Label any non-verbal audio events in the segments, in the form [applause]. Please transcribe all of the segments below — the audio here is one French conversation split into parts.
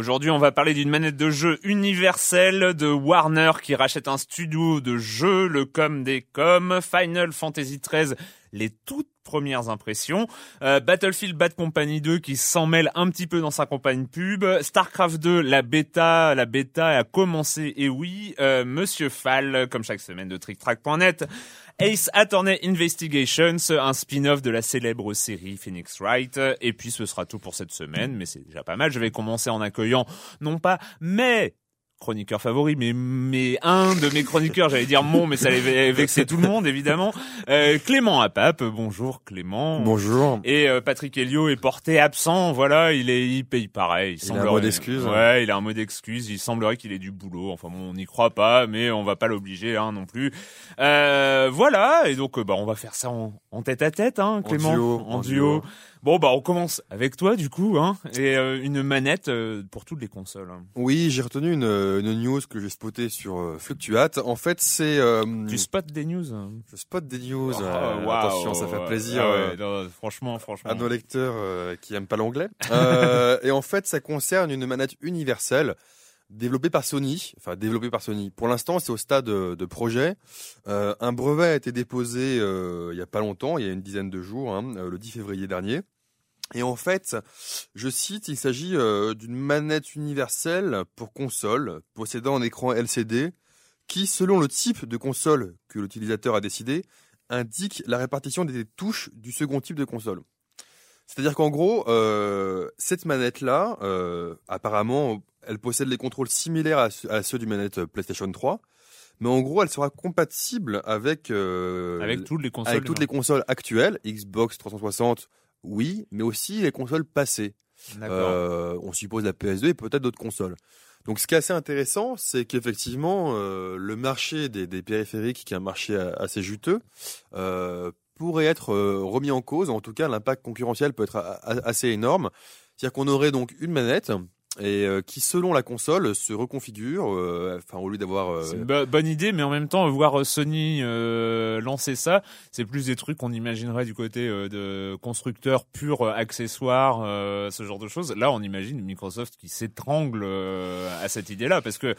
Aujourd'hui, on va parler d'une manette de jeu universelle de Warner qui rachète un studio de jeux, le com des com, Final Fantasy XIII, les toutes premières impressions, euh, Battlefield Bad Company 2 qui s'en mêle un petit peu dans sa campagne pub, Starcraft 2, la bêta, la bêta a commencé et oui, euh, Monsieur Fall, comme chaque semaine de TrickTrack.net, Ace Attorney Investigations, un spin-off de la célèbre série Phoenix Wright. Et puis ce sera tout pour cette semaine, mais c'est déjà pas mal. Je vais commencer en accueillant non pas mais chroniqueur favori, mais, mais un de mes chroniqueurs, j'allais dire mon, mais ça allait vexer tout le monde, évidemment. Euh, Clément Apap, bonjour Clément. Bonjour. Et euh, Patrick Helio est porté absent, voilà, il est, il paye pareil. Il, il a un mot d'excuse. Ouais, il a un mot d'excuse, il semblerait qu'il ait du boulot, enfin bon, on n'y croit pas, mais on va pas l'obliger, hein, non plus. Euh, voilà, et donc, bah, on va faire ça en, en tête à tête, hein, Clément. En duo. En, duo. Bon bah on commence avec toi du coup hein et euh, une manette euh, pour toutes les consoles. Hein. Oui, j'ai retenu une, une news que j'ai spotée sur euh, Fluctuate. En fait, c'est euh, tu spot des news. Hein. Je spot des news. Oh, euh, wow, attention, ça fait plaisir ah ouais, non, franchement, franchement. à nos lecteurs qui aiment pas l'anglais. [laughs] et en fait, ça concerne une manette universelle développée par Sony, enfin développée par Sony. Pour l'instant, c'est au stade de, de projet. Euh, un brevet a été déposé euh, il y a pas longtemps, il y a une dizaine de jours, hein, le 10 février dernier. Et en fait, je cite, il s'agit euh, d'une manette universelle pour console possédant un écran LCD qui, selon le type de console que l'utilisateur a décidé, indique la répartition des touches du second type de console. C'est-à-dire qu'en gros, euh, cette manette-là, euh, apparemment, elle possède les contrôles similaires à, à, ceux du manette PlayStation 3, mais en gros, elle sera compatible avec euh, avec toutes les consoles, avec toutes les consoles actuelles, Xbox 360, oui, mais aussi les consoles passées. Euh, on suppose la PS2 et peut-être d'autres consoles. Donc, ce qui est assez intéressant, c'est qu'effectivement, euh, le marché des, des, périphériques, qui est un marché assez juteux, euh, pourrait être remis en cause. En tout cas, l'impact concurrentiel peut être assez énorme. C'est-à-dire qu'on aurait donc une manette et euh, qui selon la console se reconfigure euh, enfin au lieu d'avoir euh... une bo bonne idée mais en même temps voir Sony euh, lancer ça c'est plus des trucs qu'on imaginerait du côté euh, de constructeurs purs accessoires ce genre de choses là on imagine Microsoft qui s'étrangle à cette idée là parce que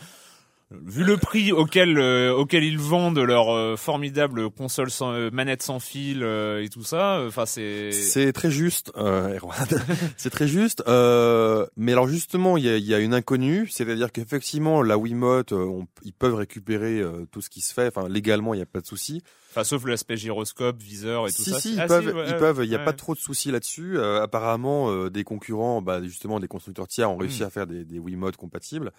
Vu le prix auquel euh, auquel ils vendent leur euh, formidable console sans euh, manette sans fil et tout ça, enfin c'est c'est très juste, [laughs] c'est très juste. mais alors justement, il y a, y a, une inconnue, c'est-à-dire qu'effectivement la Wiimote, on, ils peuvent récupérer tout ce qui se fait, enfin légalement il n'y a pas de souci. Enfin, sauf l'aspect gyroscope, viseur et tout si, ça. Si, ils ah, peuvent, si, ouais, ils peuvent. Il n'y a ouais. pas trop de soucis là-dessus. Euh, apparemment, euh, des concurrents, bah, justement, des constructeurs tiers ont réussi Mm. à faire des, des Wiimote compatibles.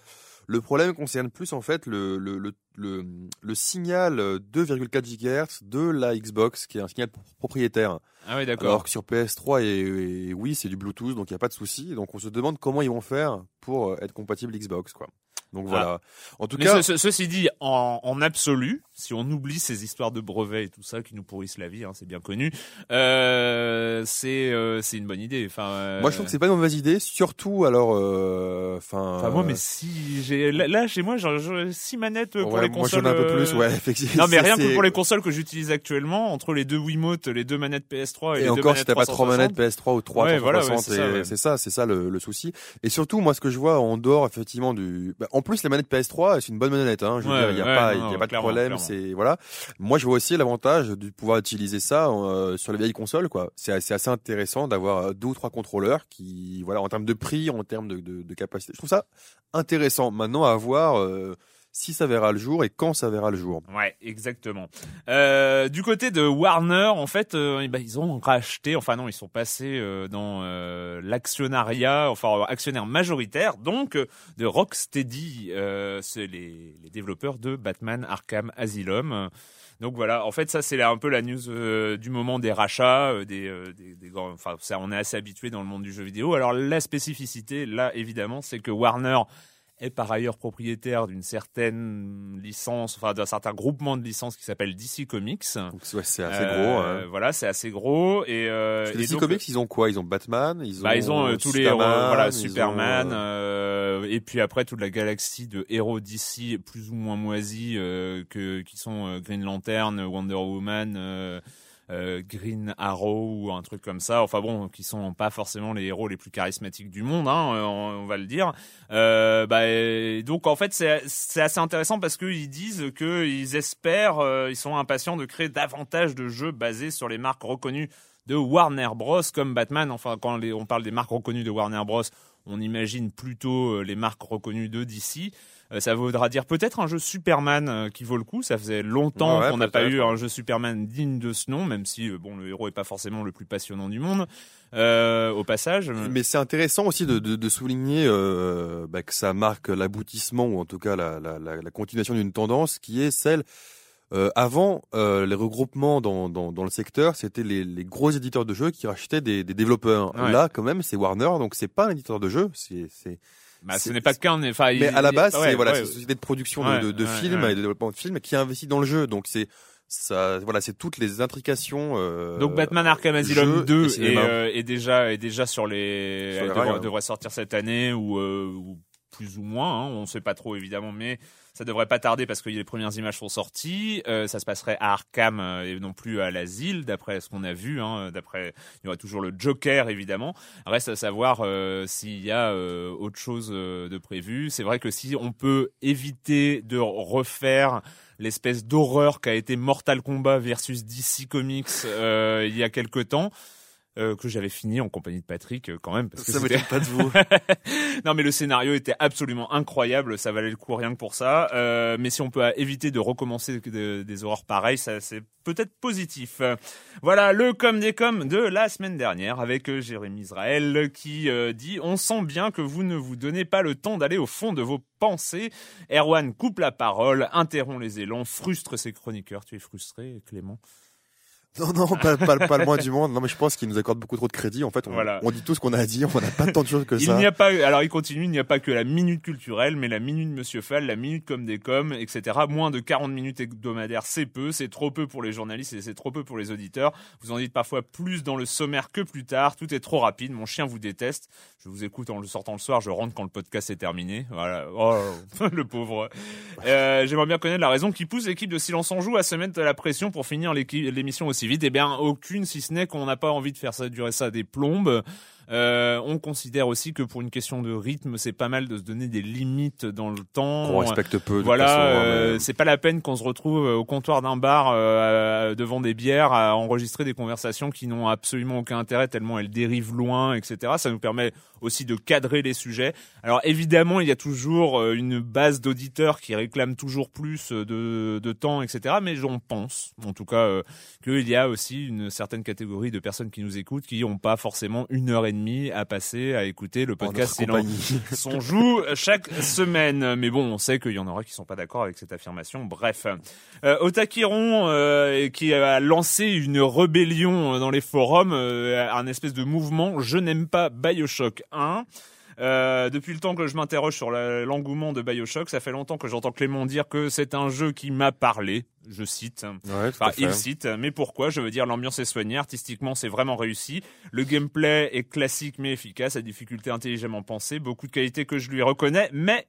Le problème concerne plus en fait le, le, le, le, le signal 2,4 GHz de la Xbox, qui est un signal propriétaire. Ah oui, d'accord. Alors que sur PS3 et, et oui, c'est du Bluetooth, donc il n'y a pas de souci. Donc on se demande comment ils vont faire pour euh, être compatible Xbox, quoi. Donc voilà. En tout Mais cas, ce- ce- ceci dit, en, en absolu, si on oublie ces histoires de brevets et tout ça qui nous pourrissent la vie, hein, c'est bien connu, euh, c'est euh, c'est une bonne idée. Enfin, euh, moi je trouve que c'est pas une mauvaise idée, surtout alors, euh, enfin. Enfin moi, mais si j'ai là, chez moi, j'ai j'ai six manettes pour ouais, les moi j'en consoles. ai un peu plus, euh, ouais, [laughs] effectivement. Non mais rien que pour les consoles que j'utilise actuellement, entre les deux Wiimote, les deux manettes PS3 et, Et les deux encore, si t'as pas trois 360, manettes PS3 ou 360, Ouais, voilà, ouais, c'est ça, c'est ça, c'est ça le, le souci. Et surtout, moi, ce que je vois en dehors, effectivement, du, bah, en plus, les manettes PS3, c'est une bonne manette, hein. Je veux dire, il y a pas, il y a pas de problème. Voilà. Moi, je vois aussi l'avantage de pouvoir utiliser ça, euh, sur les vieilles consoles, quoi. C'est assez, intéressant d'avoir euh, deux ou trois contrôleurs qui, voilà, en termes de prix, en termes de capacité. Je trouve ça intéressant. Maintenant, à voir, euh, si ça verra le jour et quand ça verra le jour. Ouais, exactement. Euh, du côté de Warner, en fait, euh, eh ben, ils ont racheté, enfin non, ils sont passés euh, dans euh, l'actionnariat, enfin actionnaire majoritaire, donc euh, de Rocksteady, euh, c'est les, les développeurs de Batman Arkham Asylum. Donc voilà, en fait ça c'est un peu la news euh, du moment des rachats, euh, des, euh, des grands, enfin ça on est assez habitué dans le monde du jeu vidéo. Alors la spécificité là évidemment c'est que Warner est par ailleurs propriétaire d'une certaine licence, enfin d'un certain groupement de licences qui s'appelle DC Comics. Donc, ouais, c'est assez Euh, gros, hein. Voilà, c'est assez gros et, euh, Parce que et DC donc, Comics, ils ont quoi? Ils ont Batman, ils ont, bah, ils ont euh, tous les héros, Superman, voilà, Superman, ont, et puis après toute la galaxie de héros d'ici plus ou moins moisis que qui sont Green Lantern, Wonder Woman, Green Arrow ou un truc comme ça. Enfin bon, qui sont pas forcément les héros les plus charismatiques du monde, hein, euh, on, va le dire. Euh, bah, donc en fait c'est assez intéressant parce qu'ils disent que ils espèrent, euh, ils sont impatients de créer davantage de jeux basés sur les marques reconnues de Warner Bros comme Batman. Enfin, quand on parle des marques reconnues de Warner Bros, on imagine plutôt euh, les marques reconnues de DC. Euh, ça voudra dire peut-être un jeu Superman euh, qui vaut le coup. Ça faisait longtemps Ouais, qu'on n'a pas eu un jeu Superman digne de ce nom, même si euh, bon le héros est pas forcément le plus passionnant du monde. Euh, au passage, Mais c'est intéressant aussi de, de, de souligner euh, bah, que ça marque l'aboutissement ou en tout cas la, la, la, la continuation d'une tendance qui est celle euh, avant euh, les regroupements dans, dans, dans le secteur, c'était les, les gros éditeurs de jeux qui rachetaient des, des développeurs. Ouais. Là, quand même, c'est Warner, donc c'est pas un éditeur de jeux, c'est bah, ce n'est pas qu'un. Enfin, il- mais à la base, ouais, c'est voilà, ouais. c'est une société de production Ouais, de, de, films et de développement de films qui investit dans le jeu. Donc c'est ça, voilà, c'est toutes les intrications. Euh, Donc Batman Arkham Asylum jeux 2 et est, euh, est déjà est déjà sur les Sur les elle rails, devrait, devrait sortir cette année ou, euh, ou plus ou moins hein, on sait pas trop évidemment mais ça devrait pas tarder parce que les premières images sont sorties Euh, ça se passerait à Arkham euh, et non plus à l'asile d'après ce qu'on a vu hein, d'après il y aura toujours le Joker évidemment reste à savoir euh, s'il y a euh, autre chose euh, de prévu c'est vrai que si on peut éviter de refaire l'espèce d'horreur qu'a été Mortal Kombat versus DC Comics euh, il y a quelque temps. Euh, que j'avais fini en compagnie de Patrick euh, quand même parce que ça m'étonne pas de vous. [laughs] non mais le scénario était absolument incroyable ça valait le coup rien que pour ça. Euh, mais si on peut éviter de recommencer de- des horreurs pareilles ça c'est peut-être positif. Euh, voilà le com des com de la semaine dernière avec euh, Jérémy Israël qui euh, dit on sent bien que vous ne vous donnez pas le temps d'aller au fond de vos pensées. Erwan coupe la parole interrompt les élans frustre ses chroniqueurs tu es frustré Clément? Non, non, pas, pas, pas le moins du monde. Non, mais je pense qu'ils nous accordent beaucoup trop de crédit. En fait, on, Voilà. on dit tout ce qu'on a à dire. On n'a pas tant de choses que Il ça. n'y a pas, alors il continue, il n'y a pas que la minute culturelle, mais la minute Monsieur Fall, la minute comme des coms, etc. Moins de 40 minutes hebdomadaires, c'est peu, c'est trop peu pour les journalistes et c'est trop peu pour les auditeurs. Vous en dites parfois plus dans le sommaire que plus tard. Tout est trop rapide. Mon chien vous déteste. Je vous écoute en le sortant le soir. Je rentre quand le podcast est terminé. Voilà. Oh, [laughs] le pauvre. Euh, J'aimerais bien connaître la raison qui pousse l'équipe de Silence en Joue à se mettre à la pression pour finir l'émission aussi vite. Eh bien, aucune, si ce n'est qu'on n'a pas envie de faire ça durer ça des plombes. Euh, on considère aussi que pour une question de rythme, c'est pas mal de se donner des limites dans le temps. Qu'on respecte peu. de Voilà, hein, euh, mais- c'est pas la peine qu'on se retrouve au comptoir d'un bar euh, devant des bières à enregistrer des conversations qui n'ont absolument aucun intérêt tellement elles dérivent loin, etc. Ça nous permet aussi de cadrer les sujets. Alors évidemment, il y a toujours euh, une base d'auditeurs qui réclament toujours plus euh, de, de temps, etc. Mais j'en pense, en tout cas, euh, qu'il y a aussi une certaine catégorie de personnes qui nous écoutent qui n'ont pas forcément une heure et et demie à passer à écouter le podcast notre Silence [laughs] son joue chaque semaine. Mais bon, on sait qu'il y en aura qui sont pas d'accord avec cette affirmation. Bref, euh, Otakiron euh, qui a lancé une rébellion dans les forums, euh, un espèce de mouvement. Je n'aime pas Bioshock 1. Euh, depuis le temps que je m'interroge sur la- l'engouement de Bioshock, ça fait longtemps que j'entends Clément dire que c'est un jeu qui m'a parlé. Je cite. Ouais, Enfin, il cite, mais pourquoi? Je veux dire, l'ambiance est soignée, artistiquement, c'est vraiment réussi. Le gameplay est classique mais efficace, à difficulté intelligemment pensée, beaucoup de qualités que je lui reconnais, mais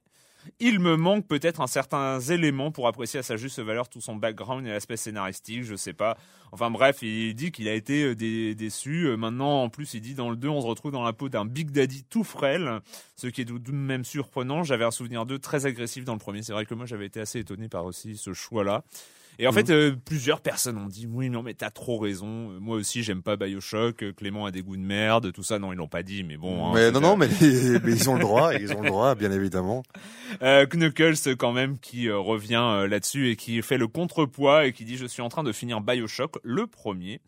il me manque peut-être un certain élément pour apprécier à sa juste valeur tout son background et l'aspect scénaristique, je sais pas. Enfin bref, il dit qu'il a été euh, dé- déçu. Euh, Maintenant, en plus, il dit dans le 2, on se retrouve dans la peau d'un Big Daddy tout frêle, ce qui est tout de même surprenant. J'avais un souvenir d'eux très agressif dans le premier. C'est vrai que moi, j'avais été assez étonné par aussi ce choix-là. Et en fait, euh, plusieurs personnes ont dit oui, non, mais t'as trop raison. Moi aussi, j'aime pas Bioshock. Clément a des goûts de merde, tout ça. Non, ils l'ont pas dit, mais bon. hein, mais non, non, mais, [laughs] mais ils ont le droit, ils ont le droit, bien évidemment. Euh, Knuckles quand même qui euh, revient euh, là-dessus et qui fait le contrepoids et qui dit je suis en train de finir Bioshock le premier.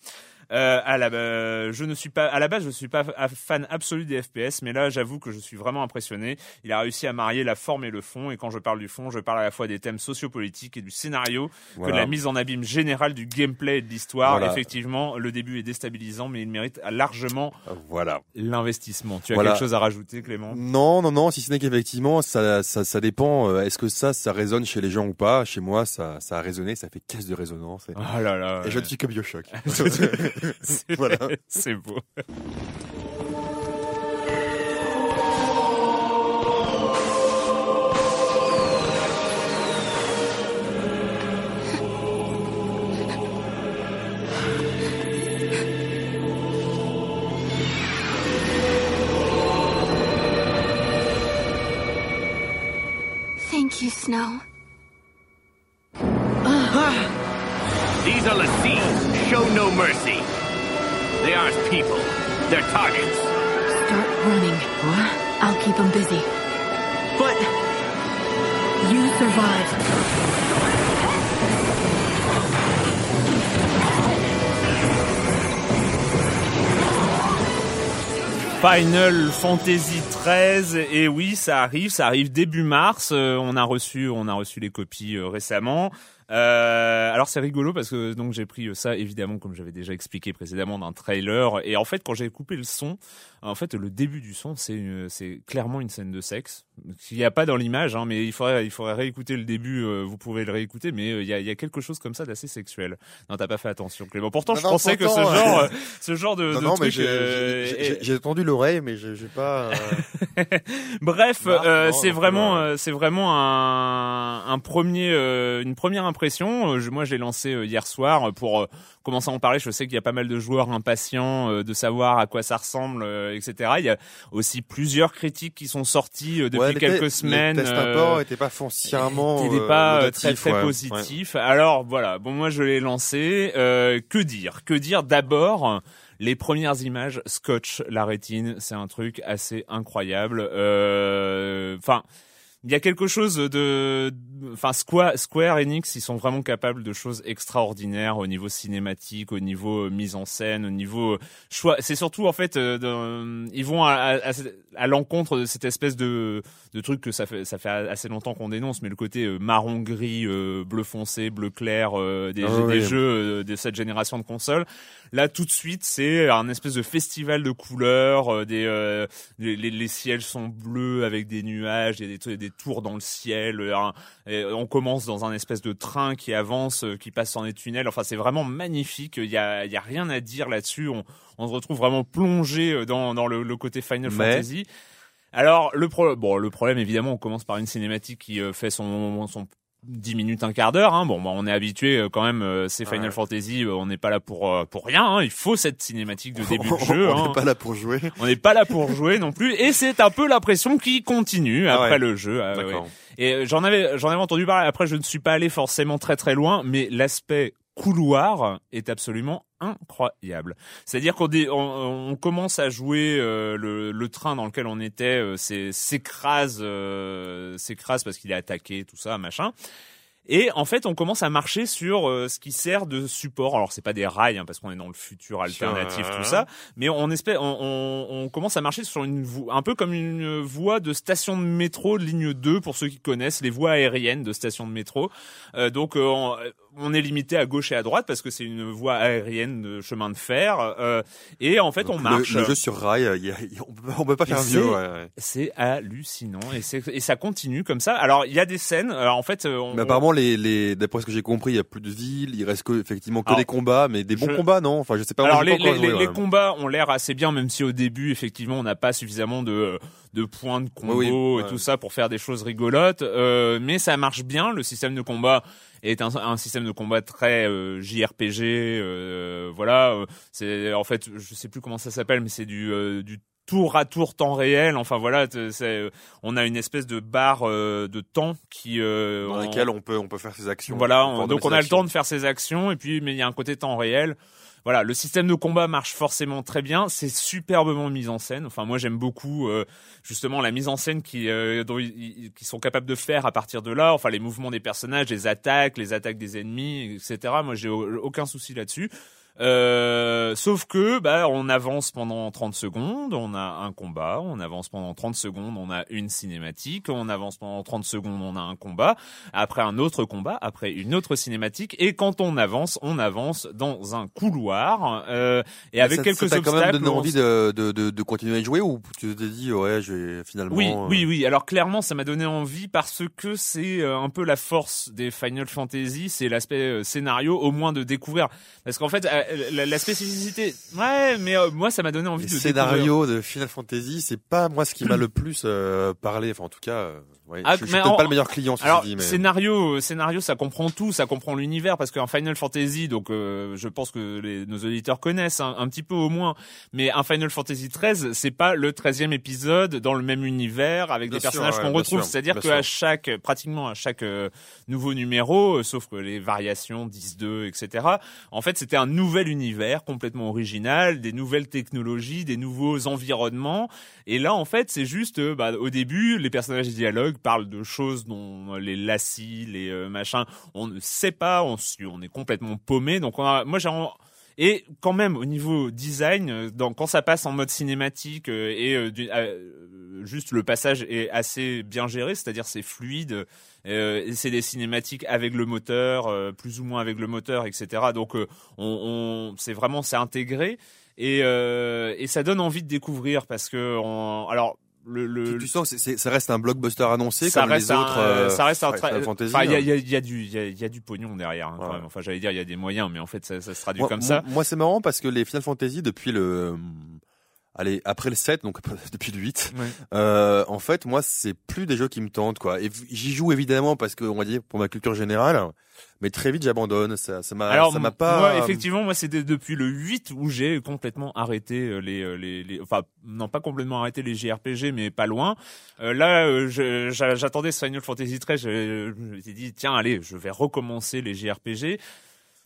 Euh, à la, euh, je ne suis pas à la base je suis pas fan absolu des FPS mais là j'avoue que je suis vraiment impressionné il a réussi à marier la forme et le fond et quand je parle du fond je parle à la fois des thèmes sociopolitiques et du scénario que de la mise en abîme générale du gameplay et de l'histoire Voilà. effectivement le début est déstabilisant mais il mérite largement Voilà. l'investissement tu as Voilà. quelque chose à rajouter Clément? Non, non, non, si ce n'est qu'effectivement, ça, ça, ça dépend. euh, Est-ce que ça, ça résonne chez les gens ou pas? Chez moi, ça, ça a résonné, ça fait caisse de résonance. Et, oh là là et je ne suis que Bioshock. [laughs] [laughs] C'est [laughs] Voilà. C'est beau. Thank you, Snow. These are Lassines. Show no mercy. They aren't people. They're targets. Start running. What? I'll keep him busy. But You survived. Final Fantasy XIII et oui ça arrive ça arrive début mars Euh, on a reçu on a reçu les copies euh, récemment Euh, alors c'est rigolo parce que donc j'ai pris ça évidemment comme j'avais déjà expliqué précédemment d'un trailer. Et en fait quand j'ai coupé le son en fait le début du son c'est clairement une scène de sexe qu'il n'y a pas dans l'image hein, mais il faudrait il faudrait réécouter le début euh, vous pouvez le réécouter mais euh, il y, a, il y a quelque chose comme ça d'assez sexuel non t'as pas fait attention Clément pourtant Non, je non, pensais que ce genre euh, ce genre de, non, de non, mais truc j'ai- euh, tendu l'oreille, mais j'ai pas. [laughs] Bref, c'est vraiment, c'est vraiment un, un premier, une première impression. Moi, je l'ai lancé hier soir pour commencer à en parler. Je sais qu'il y a pas mal de joueurs impatients de savoir à quoi ça ressemble, etc. Il y a aussi plusieurs critiques qui sont sorties euh, depuis ouais, quelques semaines. Les tests euh, import n'étaient pas foncièrement. n'était euh, pas euh, très très ouais. positif. Alors voilà, bon moi je l'ai lancé. Euh, que dire? Que dire d'abord? Les premières images scotch la rétine, c'est un truc assez incroyable. Euh, Enfin. Il y a quelque chose de, enfin Square, Square Enix, ils sont vraiment capables de choses extraordinaires au niveau cinématique, au niveau euh, mise en scène, au niveau euh, choix. C'est surtout en fait, euh, ils vont à l'encontre de cette espèce de, de truc que ça fait, ça fait assez longtemps qu'on dénonce, mais le côté euh, marron gris, euh, bleu foncé, bleu clair euh, des, Ah jeux- des jeux de cette génération de consoles. Là, tout de suite, c'est un espèce de festival de couleurs. des, les, les- les ciels sont bleus avec des nuages, il y a des, trucs- des tours dans le ciel. et on commence dans un espèce de train qui avance, qui passe dans des tunnels. Enfin, c'est vraiment magnifique. Il y a, il y a rien à dire là-dessus. On, on se retrouve vraiment plongé dans, dans le, le côté Final Mais- Fantasy. Alors le pro bon le problème évidemment on commence par une cinématique qui euh, fait son son 10 minutes un quart d'heure hein. bon bah, on est habitué euh, quand même euh, c'est Final Ouais. Fantasy euh, on n'est pas là pour euh, pour rien hein. il faut cette cinématique de [laughs] début de jeu On hein. n'est pas là pour jouer. on n'est pas là pour jouer non plus et c'est un peu la pression qui continue Ah après ouais. le jeu Ah ouais. Et j'en avais, j'en avais entendu parler. Après, je ne suis pas allé forcément très très loin, mais l'aspect couloir est absolument incroyable. C'est-à-dire qu'on on, on commence à jouer euh, le, le train dans lequel on était, euh, s'écrase, euh, s'écrase parce qu'il est attaqué, tout ça, machin. Et en fait, on commence à marcher sur euh, ce qui sert de support. Alors, c'est pas des rails, hein, parce qu'on est dans le futur alternatif, tout ça. Mais on espère, on, on, on commence à marcher sur une voie, un peu comme une voie de station de métro de ligne 2, pour ceux qui connaissent les voies aériennes de station de métro. Euh, donc, euh, on, on est limité à gauche et à droite parce que c'est une voie aérienne de chemin de fer. euh, et en fait, Donc, on le- marche. Le, jeu sur rail, euh, y a- y a- on, peut, pas faire mieux. ouais, ouais. C'est hallucinant et, et ça continue comme ça. Alors il y a des scènes. Alors en fait, euh, on, Mais apparemment, les, les, d'après ce que j'ai compris, il y a plus de villes, il reste que, effectivement que Alors, des combats, mais des bons je- combats, non? Enfin, je sais pas. Alors les, combats ont l'air assez bien, même si au début effectivement on n'a pas suffisamment de de points de combo Oui, oui, et ouais. tout ça pour faire des choses rigolotes. Euh, mais ça marche bien. Le système de combat est un, un système de combat très euh, JRPG. euh, voilà, c'est en fait je sais plus comment ça s'appelle, mais c'est du du tour à tour temps réel. Enfin voilà, c'est on a une espèce de barre euh, de temps qui euh, dans on- lesquels on peut, on peut faire ses actions. voilà, On donc on a le temps de faire ses actions et puis mais il y a un côté temps réel. Voilà, le système de combat marche forcément très bien, c'est superbement mis en scène. Enfin moi j'aime beaucoup euh, justement la mise en scène qui euh, dont ils, qu'ils sont capables de faire à partir de là, enfin les mouvements des personnages, les attaques, les attaques des ennemis, etc. Moi j'ai au- aucun souci là-dessus. Euh, sauf que bah on avance pendant 30 secondes, on a un combat, on avance pendant 30 secondes, on a une cinématique, on avance pendant 30 secondes, on a un combat, après un autre combat, après une autre cinématique et quand on avance, on avance dans un couloir euh, et avec ça, quelques ça t'a quand obstacles. même donné on envie de, de, de, de continuer à jouer ou tu t'es dit ouais je vais finalement Oui, euh, oui, oui. Alors clairement, ça m'a donné envie parce que c'est euh, un peu la force des Final Fantasy, c'est l'aspect scénario, au moins de découvrir. Parce qu'en fait, la, la spécificité, ouais, mais euh, moi, ça m'a donné envie les de découvrir. scénarios de Final Fantasy c'est pas moi ce qui m'a le plus euh, parlé enfin en tout cas euh, ouais, Ah, je, je suis mais peut-être en- pas le meilleur client Alors dit mais scénario, scénario, ça comprend tout, ça comprend l'univers parce qu'un Final Fantasy, donc euh, je pense que les, nos auditeurs connaissent un, un petit peu au moins, mais un Final Fantasy 13, c'est pas le 13e épisode dans le même univers avec Bien des sûr, personnages ouais, qu'on retrouve. C'est-à-dire qu'à chaque, pratiquement à chaque euh, nouveau numéro, euh, sauf que les variations 10-2, etc. En fait, c'était un nouvel univers complètement original, des nouvelles technologies, des nouveaux environnements. Et là, en fait, c'est juste, euh, bah, au début, les personnages parlent de choses dont euh, les lacis, les euh, machins, on ne sait pas, on, est complètement paumé. Donc, on a- moi, j'ai et quand même au niveau design, euh, quand ça passe en mode cinématique euh, et juste le passage est assez bien géré, c'est-à-dire c'est fluide, c'est des cinématiques avec le moteur, plus ou moins avec le moteur, etc. Donc on, c'est vraiment c'est intégré et, et ça donne envie de découvrir parce que on, alors le, le tu, tu sens que c'est- ça reste un blockbuster annoncé ça comme reste les autres un, euh, ça reste un Final Fantasy, enfin il y a, hein. il y, a, y a du il y a, y a du pognon derrière hein, quand même. enfin j'allais dire il y a des moyens mais en fait ça, ça se traduit moi, comme moi- ça moi c'est marrant parce que les Final Fantasy depuis le euh, allez après le 7 donc [laughs] depuis le 8 Ouais. Euh, en fait, moi, c'est plus des jeux qui me tentent, quoi. Et j'y joue évidemment parce que, on va dire, pour ma culture générale, mais très vite, j'abandonne. Ça, ça m'a, Alors ça m'a pas. moi effectivement moi c'est de- depuis le 8 où j'ai complètement arrêté euh, les, euh, les les enfin non pas complètement arrêté les JRPG mais pas loin. Euh, là euh, je- j'attendais Final Fantasy 13 je, je me suis dit tiens allez je vais recommencer les JRPG.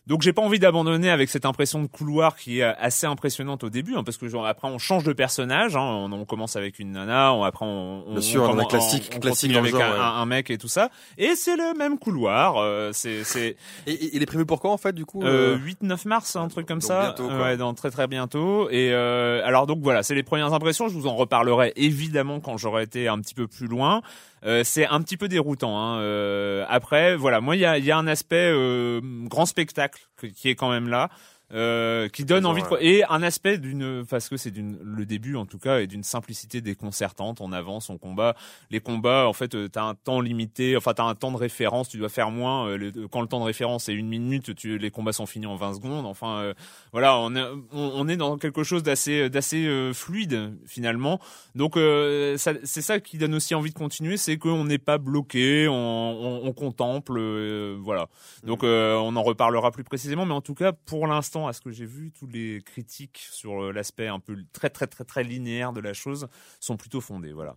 Donc j'ai pas envie d'abandonner avec cette impression de couloir qui est assez impressionnante au début hein, parce que genre, après on change de personnage hein, on, on commence avec une nana on, après on, on Bien sûr, on, on a classique- on classique continue dans le avec genre, un, ouais. un- mec et tout ça et c'est le même couloir euh, c'est c'est Et, et- il est prévu pour quand, en fait, du coup euh, euh, 8-9 mars, un truc comme donc ça. bientôt, quoi. ouais, dans très très bientôt. Et euh, alors donc voilà, c'est les premières impressions. Je vous en reparlerai évidemment quand j'aurai été un petit peu plus loin. Euh, c'est un petit peu déroutant. Hein. Euh, après, voilà, moi il y y a un aspect euh, grand spectacle qui est quand même là. Euh, qui donne envie de et un aspect d'une parce que c'est d'une le début en tout cas et d'une simplicité déconcertante. On avance on combat. Les combats en fait euh, t'as un temps limité enfin t'as un temps de référence. Tu dois faire moins euh, quand le temps de référence est une minute tu, les combats sont finis en 20 secondes. Enfin euh, voilà on est, on, on est dans quelque chose d'assez d'assez euh, fluide finalement. Donc euh, c'est ça qui donne aussi envie de continuer c'est qu'on n'est pas bloqué on, on, on contemple voilà. Donc euh, on en reparlera plus précisément. Mais en tout cas pour l'instant à ce que j'ai vu tous les critiques sur euh, l'aspect un peu très très très très linéaire de la chose sont plutôt fondées voilà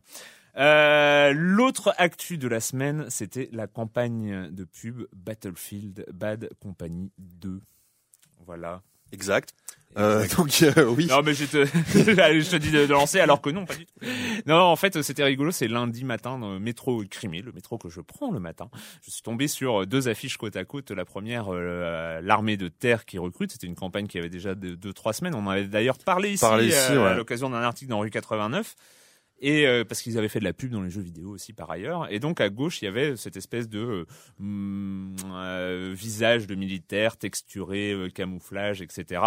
euh, L'autre actu de la semaine, c'était la campagne de pub Battlefield Bad Company 2. Voilà. Exact. Euh, [laughs] donc euh, oui. Non, mais je te, [laughs] je te dis de, de lancer alors que non, pas du tout. Non, en fait, c'était rigolo. C'est lundi matin dans le métro Crimée, le métro que je prends le matin. Je suis tombé sur deux affiches côte à côte. La première, euh, l'armée de terre qui recrute. C'était une campagne qui avait déjà deux, deux trois semaines. On en avait d'ailleurs parlé ici, Parlé ici, euh, ouais. à l'occasion d'un article dans Rue 89. Et euh, parce qu'ils avaient fait de la pub dans les jeux vidéo aussi par ailleurs. Et donc à gauche, il y avait cette espèce de euh, hum, euh, visage de militaire texturé, euh, camouflage, etc.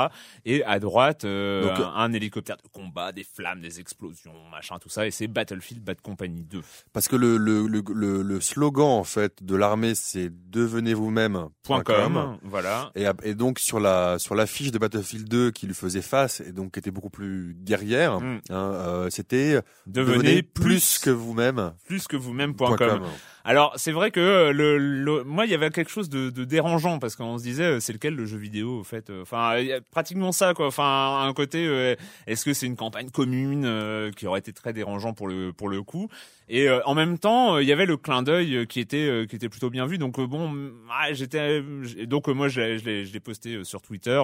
Et à droite, Donc, un, un hélicoptère de combat, des flammes, des explosions, machin, tout ça. Et c'est Battlefield Bad Company 2. Parce que le, le, le, le, slogan en fait de l'armée c'est devenez vous-même. Point .com, voilà. Et, donc sur la sur l'affiche de Battlefield 2 qui lui faisait face et donc qui était beaucoup plus guerrière, Mm. hein, c'était Devenez, plus que vous-même. plus que vous-même point point .com. com. Alors c'est vrai que euh, le, le- moi il y avait quelque chose de, de dérangeant parce qu'on se disait euh, c'est lequel le jeu vidéo au fait euh, enfin il y a pratiquement ça quoi enfin un côté est-ce que c'est une campagne commune qui aurait été très dérangeant pour le pour le coup? Et en même temps il y avait le clin d'œil qui était qui était plutôt bien vu donc bon ah, j'étais donc moi je l'ai je l'ai je l'ai posté sur Twitter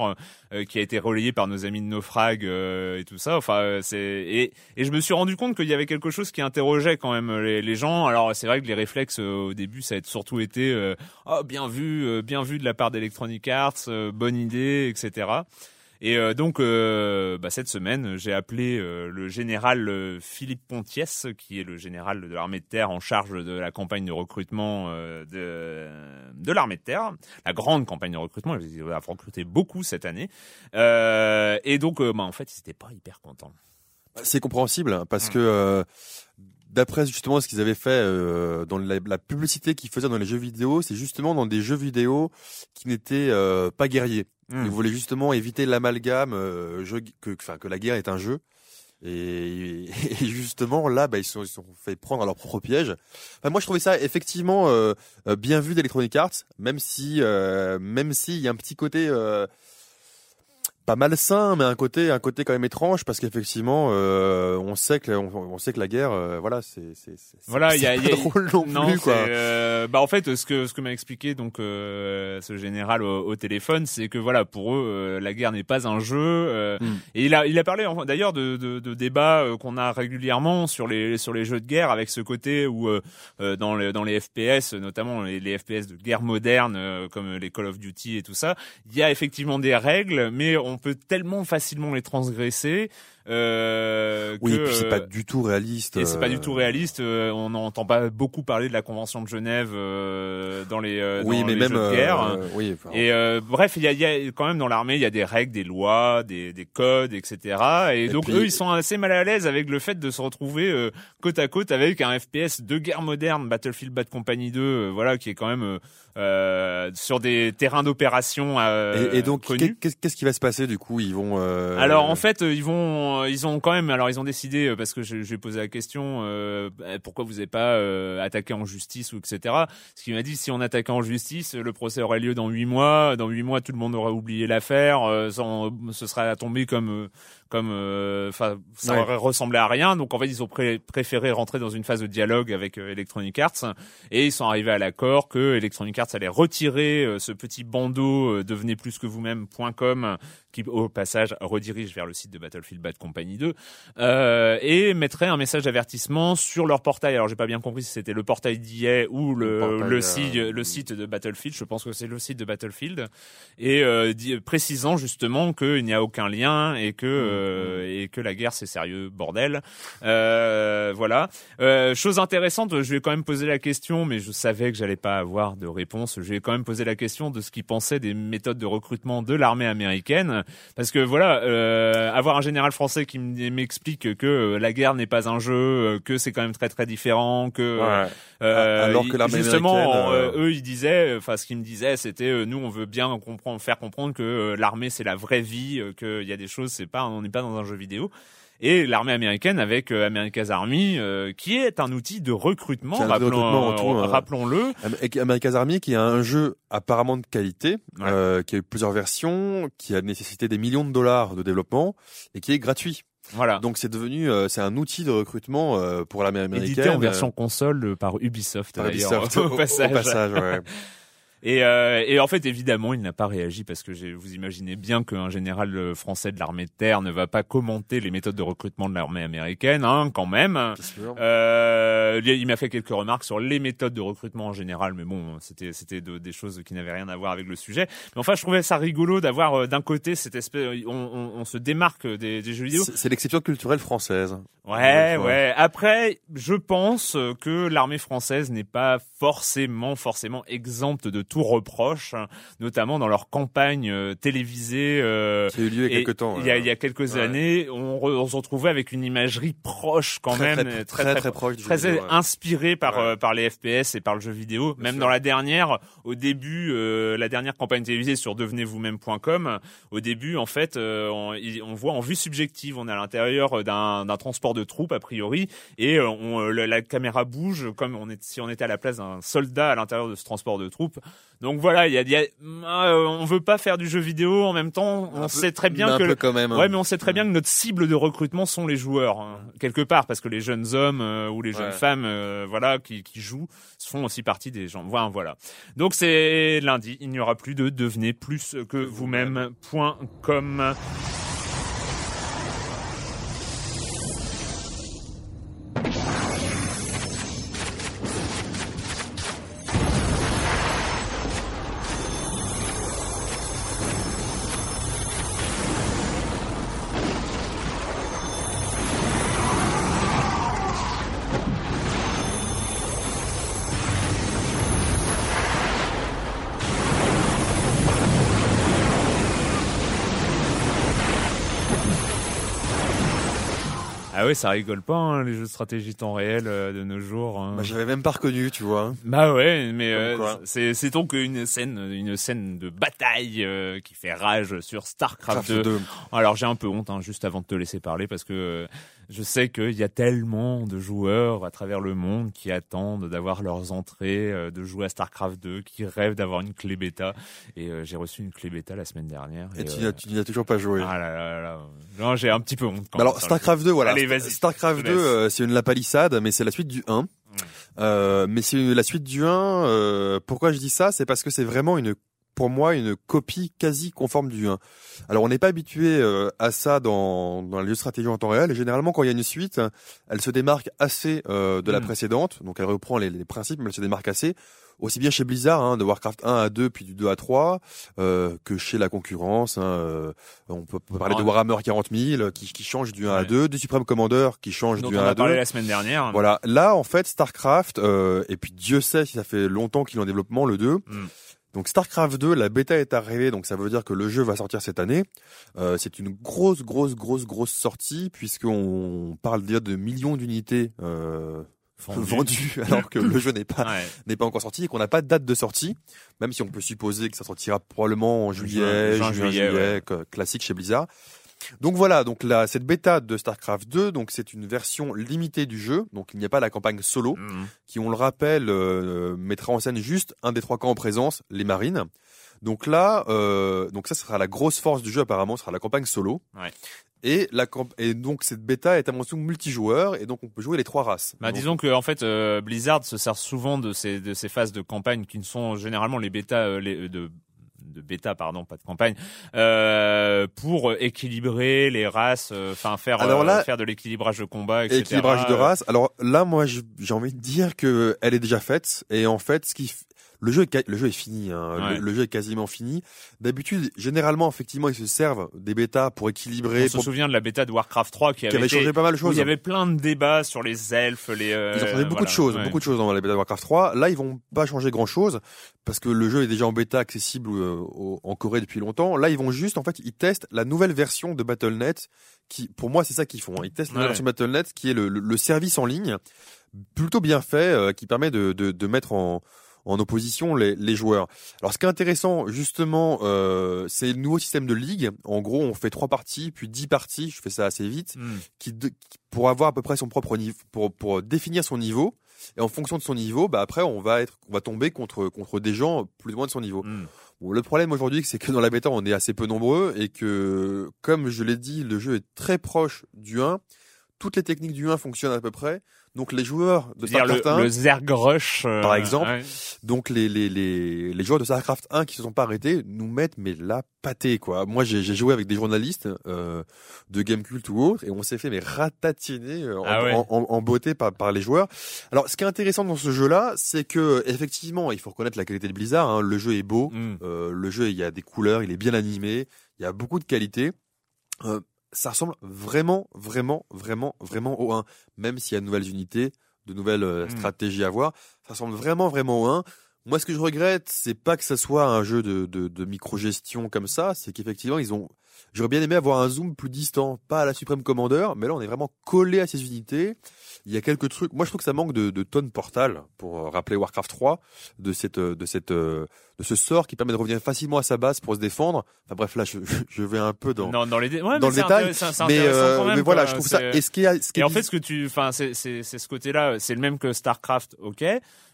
euh, qui a été relayé par nos amis de Naufrag euh, et tout ça enfin c'est et et je me suis rendu compte qu'il y avait quelque chose qui interrogeait quand même les, les gens. Alors c'est vrai que les réflexes euh, au début, ça a surtout été euh, oh, bien vu, euh, bien vu de la part d'Electronic Arts, euh, bonne idée, etc. Et euh, donc euh, bah, cette semaine, j'ai appelé euh, le général euh, Philippe Pontiès, qui est le général de l'armée de terre en charge de la campagne de recrutement euh, de, l'armée de terre, la grande campagne de recrutement. Il va recruter beaucoup cette année. Euh, et donc, euh, bah, en fait, ils n'étaient pas hyper contents. C'est compréhensible hein, parce Mm. que euh, d'après justement ce qu'ils avaient fait euh, dans la, la publicité qu'ils faisaient dans les jeux vidéo, c'est justement dans des jeux vidéo qui n'étaient euh, pas guerriers. Mm. Ils voulaient justement éviter l'amalgame euh, jeu- que, enfin, que la guerre est un jeu. Et, [laughs] et justement là, bah, ils se sont, ils sont fait prendre à leur propre piège. Enfin, moi, je trouvais ça effectivement euh, euh, bien vu d'Electronic Arts, même si, euh, même s'il y a un petit côté euh, pas malsain, mais un côté, un côté quand même étrange, parce qu'effectivement, euh, on sait que, on, on sait que la guerre, euh, voilà, c'est, c'est, c'est, Voilà, c'est il y a- y a- [laughs] drôle non, Non, plus, quoi. euh, bah en fait, ce que ce que m'a expliqué donc euh, ce général au, au téléphone, c'est que voilà, pour eux, euh, la guerre n'est pas un jeu. euh, Mm. Et il a il a parlé enfin, d'ailleurs de, de, de débats euh, qu'on a régulièrement sur les sur les jeux de guerre, avec ce côté où dans les dans les FPS, notamment les, les FPS de guerre moderne, euh, comme les Call of Duty et tout ça, il y a effectivement des règles, mais on peut tellement facilement les transgresser. Euh, Oui, que, et puis c'est euh, pas du tout réaliste. et c'est pas euh, du tout réaliste. euh, on n'entend pas beaucoup parler de la Convention de Genève euh, dans les, euh, Oui, dans mais les même, jeux de guerre. euh, oui, enfin, Et euh, bref, il y a, y a quand même dans l'armée, il y a des règles, des lois, des, des codes, etc. Et, Et donc puis- eux, ils sont assez mal à l'aise avec le fait de se retrouver euh, côte à côte avec un FPS de guerre moderne, Battlefield Bad Company 2, euh, voilà, qui est quand même euh, euh, sur des terrains d'opération euh, et, et donc, qu'est-ce qui va se passer du coup? Ils vont. euh, Alors en fait, euh, ils vont, euh, ils ont quand même, alors ils ont décidé euh, parce que j'ai posé la question, euh, bah, pourquoi vous n'avez pas attaqué en justice ou etc. Ce qu'il m'a dit, si on attaquait en justice, le procès aurait lieu dans huit mois. Dans huit mois, tout le monde aurait oublié l'affaire. ce serait tombé comme, comme, euh, enfin, ça Ouais. aurait ressemblé à rien. Donc en fait, ils ont pré- préféré rentrer dans une phase de dialogue avec euh, Electronic Arts et ils sont arrivés à l'accord que Electronic Arts allait retirer euh, ce petit bandeau euh, devenez plus que vous-même.com qui au passage redirige vers le site de Battlefield Bad Company 2 euh, et mettrait un message d'avertissement sur leur portail. Alors j'ai pas bien compris si c'était le portail d'IA ou le, Le portail, le, euh, site, le site de Battlefield. Je pense que c'est le site de Battlefield et euh, précisant justement qu'il n'y a aucun lien et que euh, et que la guerre c'est sérieux bordel. Euh, voilà. Euh, chose intéressante, je vais quand même poser la question, mais je savais que j'allais pas avoir de réponse. Je vais quand même poser la question de ce qu'ils pensaient des méthodes de recrutement de l'armée américaine, parce que voilà, euh, avoir un général français qui m'explique que euh, la guerre n'est pas un jeu, euh, que c'est quand même très très différent, que Ouais. euh, Alors que l'armée justement, euh, euh, eux ils disaient, enfin ce qu'ils me disaient, c'était euh, nous on veut bien comprendre, faire comprendre que euh, l'armée c'est la vraie vie, euh, qu'il y a des choses, c'est pas, on n'est pas dans un jeu vidéo. Et l'armée américaine avec euh, America's Army, euh, qui est un outil de recrutement, rappelons- hein. rappelons-le. Am- America's Army, qui est un jeu apparemment de qualité, Ouais. euh, qui a eu plusieurs versions, qui a nécessité des millions de dollars de développement et qui est gratuit. Voilà. Donc c'est devenu, euh, c'est un outil de recrutement euh, pour l'armée américaine. Édité en version console euh, par Ubisoft, Ubisoft, [laughs] au, passage. ouais. [laughs] Et, euh, et en fait, évidemment, il n'a pas réagi parce que vous imaginez bien qu'un général euh, français de l'armée de terre ne va pas commenter les méthodes de recrutement de l'armée américaine, hein, quand même. Euh, il m'a fait quelques remarques sur les méthodes de recrutement en général, mais bon, c'était c'était de- des choses qui n'avaient rien à voir avec le sujet. Mais enfin, je trouvais ça rigolo d'avoir euh, d'un côté cette espèce, on, on, on se démarque des, des jeux vidéo. C'est l'exception culturelle française. Ouais, Ouais. ouais. Après, je pense que l'armée française n'est pas forcément, forcément exempte de tout reproche, hein, notamment dans leur campagne euh, télévisée. euh, Qui a eu lieu il y a quelques temps. Il y a, ouais. il y a quelques Ouais. années, on, re- on se retrouvait avec une imagerie proche quand Très, même, très, très, très proche jeu très vidéo, ouais. inspirée par Ouais. euh, par les FPS et par le jeu vidéo. Même sûr. dans la dernière, au début, euh, la dernière campagne télévisée sur devenez-vous-même.com, au début, en fait, euh, on, on voit en vue subjective, on est à l'intérieur d'un transport de troupes a priori, et on, la, la caméra bouge comme on est si on était à la place d'un soldat à l'intérieur de ce transport de troupes. Donc voilà, il y a, y a euh, on veut pas faire du jeu vidéo en même temps, on Un peu- sait très bien que quand même. hein. Ouais, mais on sait très bien que notre cible de recrutement sont les joueurs hein, quelque part parce que les jeunes hommes euh, ou les jeunes femmes, euh, voilà, qui, qui jouent, font aussi partie des gens. Voilà, voilà. Donc c'est lundi, il n'y aura plus de devenez plus que vous-même.com. ouais, ça rigole pas hein, les jeux de stratégie temps réel euh, de nos jours. hein. Bah, J'avais même pas reconnu, tu vois. Bah ouais, mais euh, c'est c'est donc une scène une scène de bataille euh, qui fait rage sur Starcraft Craft 2. 2. Alors j'ai un peu honte hein, juste avant de te laisser parler parce que euh, je sais qu'il y a tellement de joueurs à travers le monde qui attendent d'avoir leurs entrées, euh, de jouer à Starcraft 2, qui rêvent d'avoir une clé bêta et euh, j'ai reçu une clé bêta la semaine dernière. Et tu euh, n'y as, tu n'y as toujours pas joué. ah là là là. Non, j'ai un petit peu honte quand alors Starcraft 2 voilà Allez, vas-y, Starcraft je 2 te laisse. euh, c'est une la palissade mais c'est la suite du 1 euh, mais c'est la suite du 1 euh, pourquoi je dis ça? C'est parce que c'est vraiment une pour moi une copie quasi conforme du 1 alors on n'est pas habitué euh, à ça dans dans de stratégie en temps réel et généralement quand il y a une suite elle se démarque assez euh, de la Mm. précédente donc elle reprend les, les principes mais elle se démarque assez aussi bien chez Blizzard hein, de Warcraft 1 à 2 puis du 2 à 3 euh, que chez la concurrence hein, euh, on peut, parler de Warhammer 40 000 qui, qui change du 1 à Ouais. 2 du Supreme Commander qui change du on 1 a à 2 parlé la semaine dernière. voilà là en fait Starcraft euh, et puis Dieu sait si ça fait longtemps qu'il est en développement le 2 Mm. Donc Starcraft 2 la bêta est arrivée donc ça veut dire que le jeu va sortir cette année euh, c'est une grosse grosse grosse grosse sortie puisqu'on parle déjà de millions d'unités euh, Vendu. vendues [laughs] alors que le jeu n'est pas Ouais. n'est pas encore sorti et qu'on n'a pas de date de sortie, même si on peut supposer que ça sortira probablement en juillet, Juin, juin, juillet, juillet, ouais. classique chez Blizzard. Donc voilà, donc là, cette bêta de StarCraft 2, donc c'est une version limitée du jeu, donc il n'y a pas la campagne solo, Mhm. qui on le rappelle euh, mettra en scène juste un des trois camps en présence, les marines. Donc là, euh, donc ça sera la grosse force du jeu apparemment, ce sera la campagne solo. Ouais. Et la et donc cette bêta est avant tout multijoueur et donc on peut jouer les trois races. Bah, Donc, disons que en fait euh, Blizzard se sert souvent de ces de ces phases de campagne qui ne sont généralement les bêtas euh, les, de de bêta pardon pas de campagne euh, pour équilibrer les races enfin faire Alors euh, là- faire de l'équilibrage de combat etc. équilibrage de race. Alors là, moi, j'ai envie de dire que elle est déjà faite. Et en fait, ce qui, le jeu, est, le jeu est fini. hein. Ouais. Le, le jeu est quasiment fini. D'habitude, généralement, effectivement, ils se servent des bêtas pour équilibrer, on se pour, souvient de la bêta de Warcraft 3 qui qui avait, été- changé pas mal de où choses. il y avait plein de débats sur les elfes les euh, Ils ont changé beaucoup voilà, de choses, ouais. beaucoup de choses dans la bêta de Warcraft 3. Là, ils vont pas changer grand chose parce que le jeu est déjà en bêta accessible euh, au- en Corée depuis longtemps. Là, ils vont juste, en fait, ils testent la nouvelle version de BattleNet qui, pour moi, c'est ça qu'ils font. hein. Ils testent la Ouais. nouvelle version BattleNet qui est le, le- le service en ligne plutôt bien fait euh, qui permet de, de, de mettre en, en opposition les, les joueurs. Alors, ce qui est intéressant, justement, euh, c'est le nouveau système de ligue. En gros, on fait trois parties, puis dix parties. Je fais ça assez vite Hmm. qui, de- qui- pour avoir à peu près son propre niveau, pour, pour définir son niveau. Et en fonction de son niveau, bah après on va être, on va tomber contre contre des gens plus ou moins de son niveau. Hmm. Bon, le problème aujourd'hui, c'est que dans la bêta, on est assez peu nombreux et que, comme je l'ai dit, le jeu est très proche du 1. Toutes les techniques du 1 fonctionnent à peu près. Donc les joueurs de StarCraft le, 1, le Zergrush, euh, Par exemple. ouais. donc les, les, les, les joueurs de StarCraft 1 qui se sont pas arrêtés nous mettent mais la pâtée quoi. Moi j'ai joué avec des journalistes euh, de Gamecult ou autres et on s'est fait mais ratatiner euh, en, Ah ouais. en, en- en beauté par, par les joueurs. Alors ce qui est intéressant dans ce jeu-là, c'est que effectivement il faut reconnaître la qualité de Blizzard. hein. Le jeu est beau, Mm. euh, le jeu il y a des couleurs, il est bien animé, il y a beaucoup de qualité. Euh, ça ressemble vraiment, vraiment, vraiment, vraiment au 1. Même s'il y a de nouvelles unités, de nouvelles euh, Mm. stratégies à voir, ça ressemble vraiment, vraiment au 1. Moi, ce que je regrette, c'est pas que ça soit un jeu de, de, de micro-gestion comme ça, c'est qu'effectivement, ils ont. J'aurais bien aimé avoir un zoom plus distant, pas à la Supreme Commander, mais là, on est vraiment collé à ces unités. Il y a quelques trucs. Moi, je trouve que ça manque de, de tonne portal pour euh, rappeler Warcraft 3, de cette, euh, de cette, euh, de ce sort qui permet de revenir facilement à sa base pour se défendre. Enfin bref, là, je, je vais un peu dans, Non, dans les dé- ouais, dans le détail. Mais, intéressant euh, quand même, mais voilà, quoi. je trouve ça. Et ce qui a, ce qui Et est en fait, ce que tu, enfin, c'est, c'est, c'est ce côté-là, c'est le même que Starcraft, ok,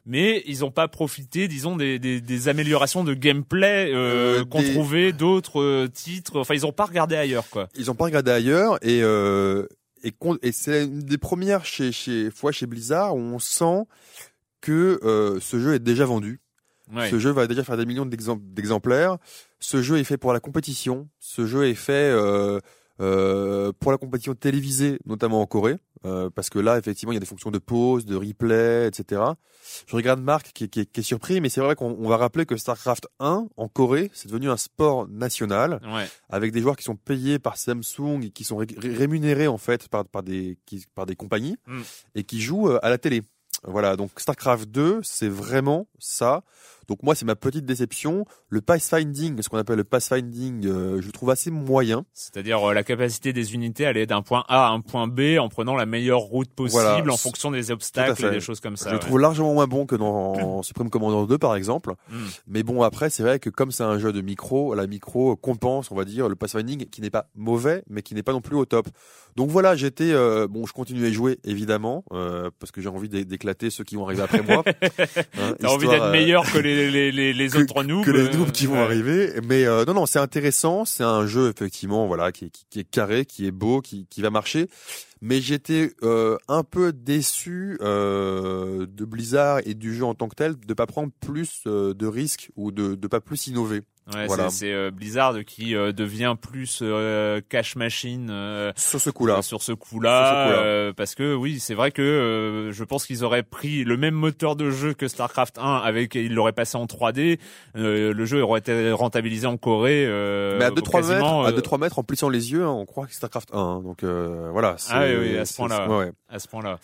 mais ils ont pas profité, disons, des, des, des améliorations de gameplay euh, Euh, qu'ont des- trouvé d'autres euh, titres. Enfin, ils ont pas regardé ailleurs, quoi. ils ont pas regardé ailleurs et euh, et, et c'est une des premières chez chez fois chez Blizzard où on sent que euh, ce jeu est déjà vendu. Ouais. Ce jeu va déjà faire des millions d'exem- d'exemplaires. Ce jeu est fait pour la compétition. Ce jeu est fait euh, euh, pour la compétition télévisée, notamment en Corée, euh, parce que là, effectivement, il y a des fonctions de pause, de replay, etc. Je regarde Marc qui, est- qui est- qui est surpris, mais c'est vrai qu'on on va rappeler que StarCraft 1 en Corée, c'est devenu un sport national Ouais. avec des joueurs qui sont payés par Samsung et qui sont ré- rémunérés en fait par, par des qui- par des compagnies Mm. et qui jouent euh, à la télé. Voilà, donc StarCraft 2, c'est vraiment ça. Donc moi, c'est ma petite déception. Le pathfinding, ce qu'on appelle le pathfinding, euh, je le trouve assez moyen. C'est-à-dire euh, la capacité des unités à aller d'un point A à un point B en prenant la meilleure route possible Voilà. en fonction des obstacles et des choses comme ça. je le ouais. trouve largement moins bon que dans Supreme Commander 2, par exemple. Mm. Mais bon, après, c'est vrai que comme c'est un jeu de micro, la micro compense, on va dire, le pathfinding qui n'est pas mauvais, mais qui n'est pas non plus au top. Donc voilà, j'étais, euh, bon, je continue à jouer évidemment, euh, parce que j'ai envie d'é- d'éclater ceux qui vont arriver après moi. [laughs] Hein, T'as envie d'être meilleur que les, [laughs] les, les, les que- autres noobs. que les euh, noobs qui vont ouais. arriver. Mais euh, non, non, c'est intéressant. C'est un jeu effectivement, voilà, qui, est- qui, qui est carré, qui est beau, qui, qui va marcher. Mais j'étais euh, un peu déçu euh, de Blizzard et du jeu en tant que tel, de pas prendre plus de risques ou de de pas plus innover. Ouais, Voilà. c'est, euh, Blizzard qui euh, devient plus euh, cash machine euh, Sur ce coup-là. sur ce coup-là, ce coup-là. euh, parce que oui, c'est vrai que euh, je pense qu'ils auraient pris le même moteur de jeu que StarCraft 1 avec ils l'auraient passé en 3D, euh, le jeu aurait été rentabilisé en Corée. Euh, Mais à 2-3 mètres, quasiment, à euh, 2-3 mètres, en plissant les yeux, hein, on croit que StarCraft 1. hein. donc euh, voilà. Ah oui, oui, à ce point-là. ouais, ouais. à ce point-là.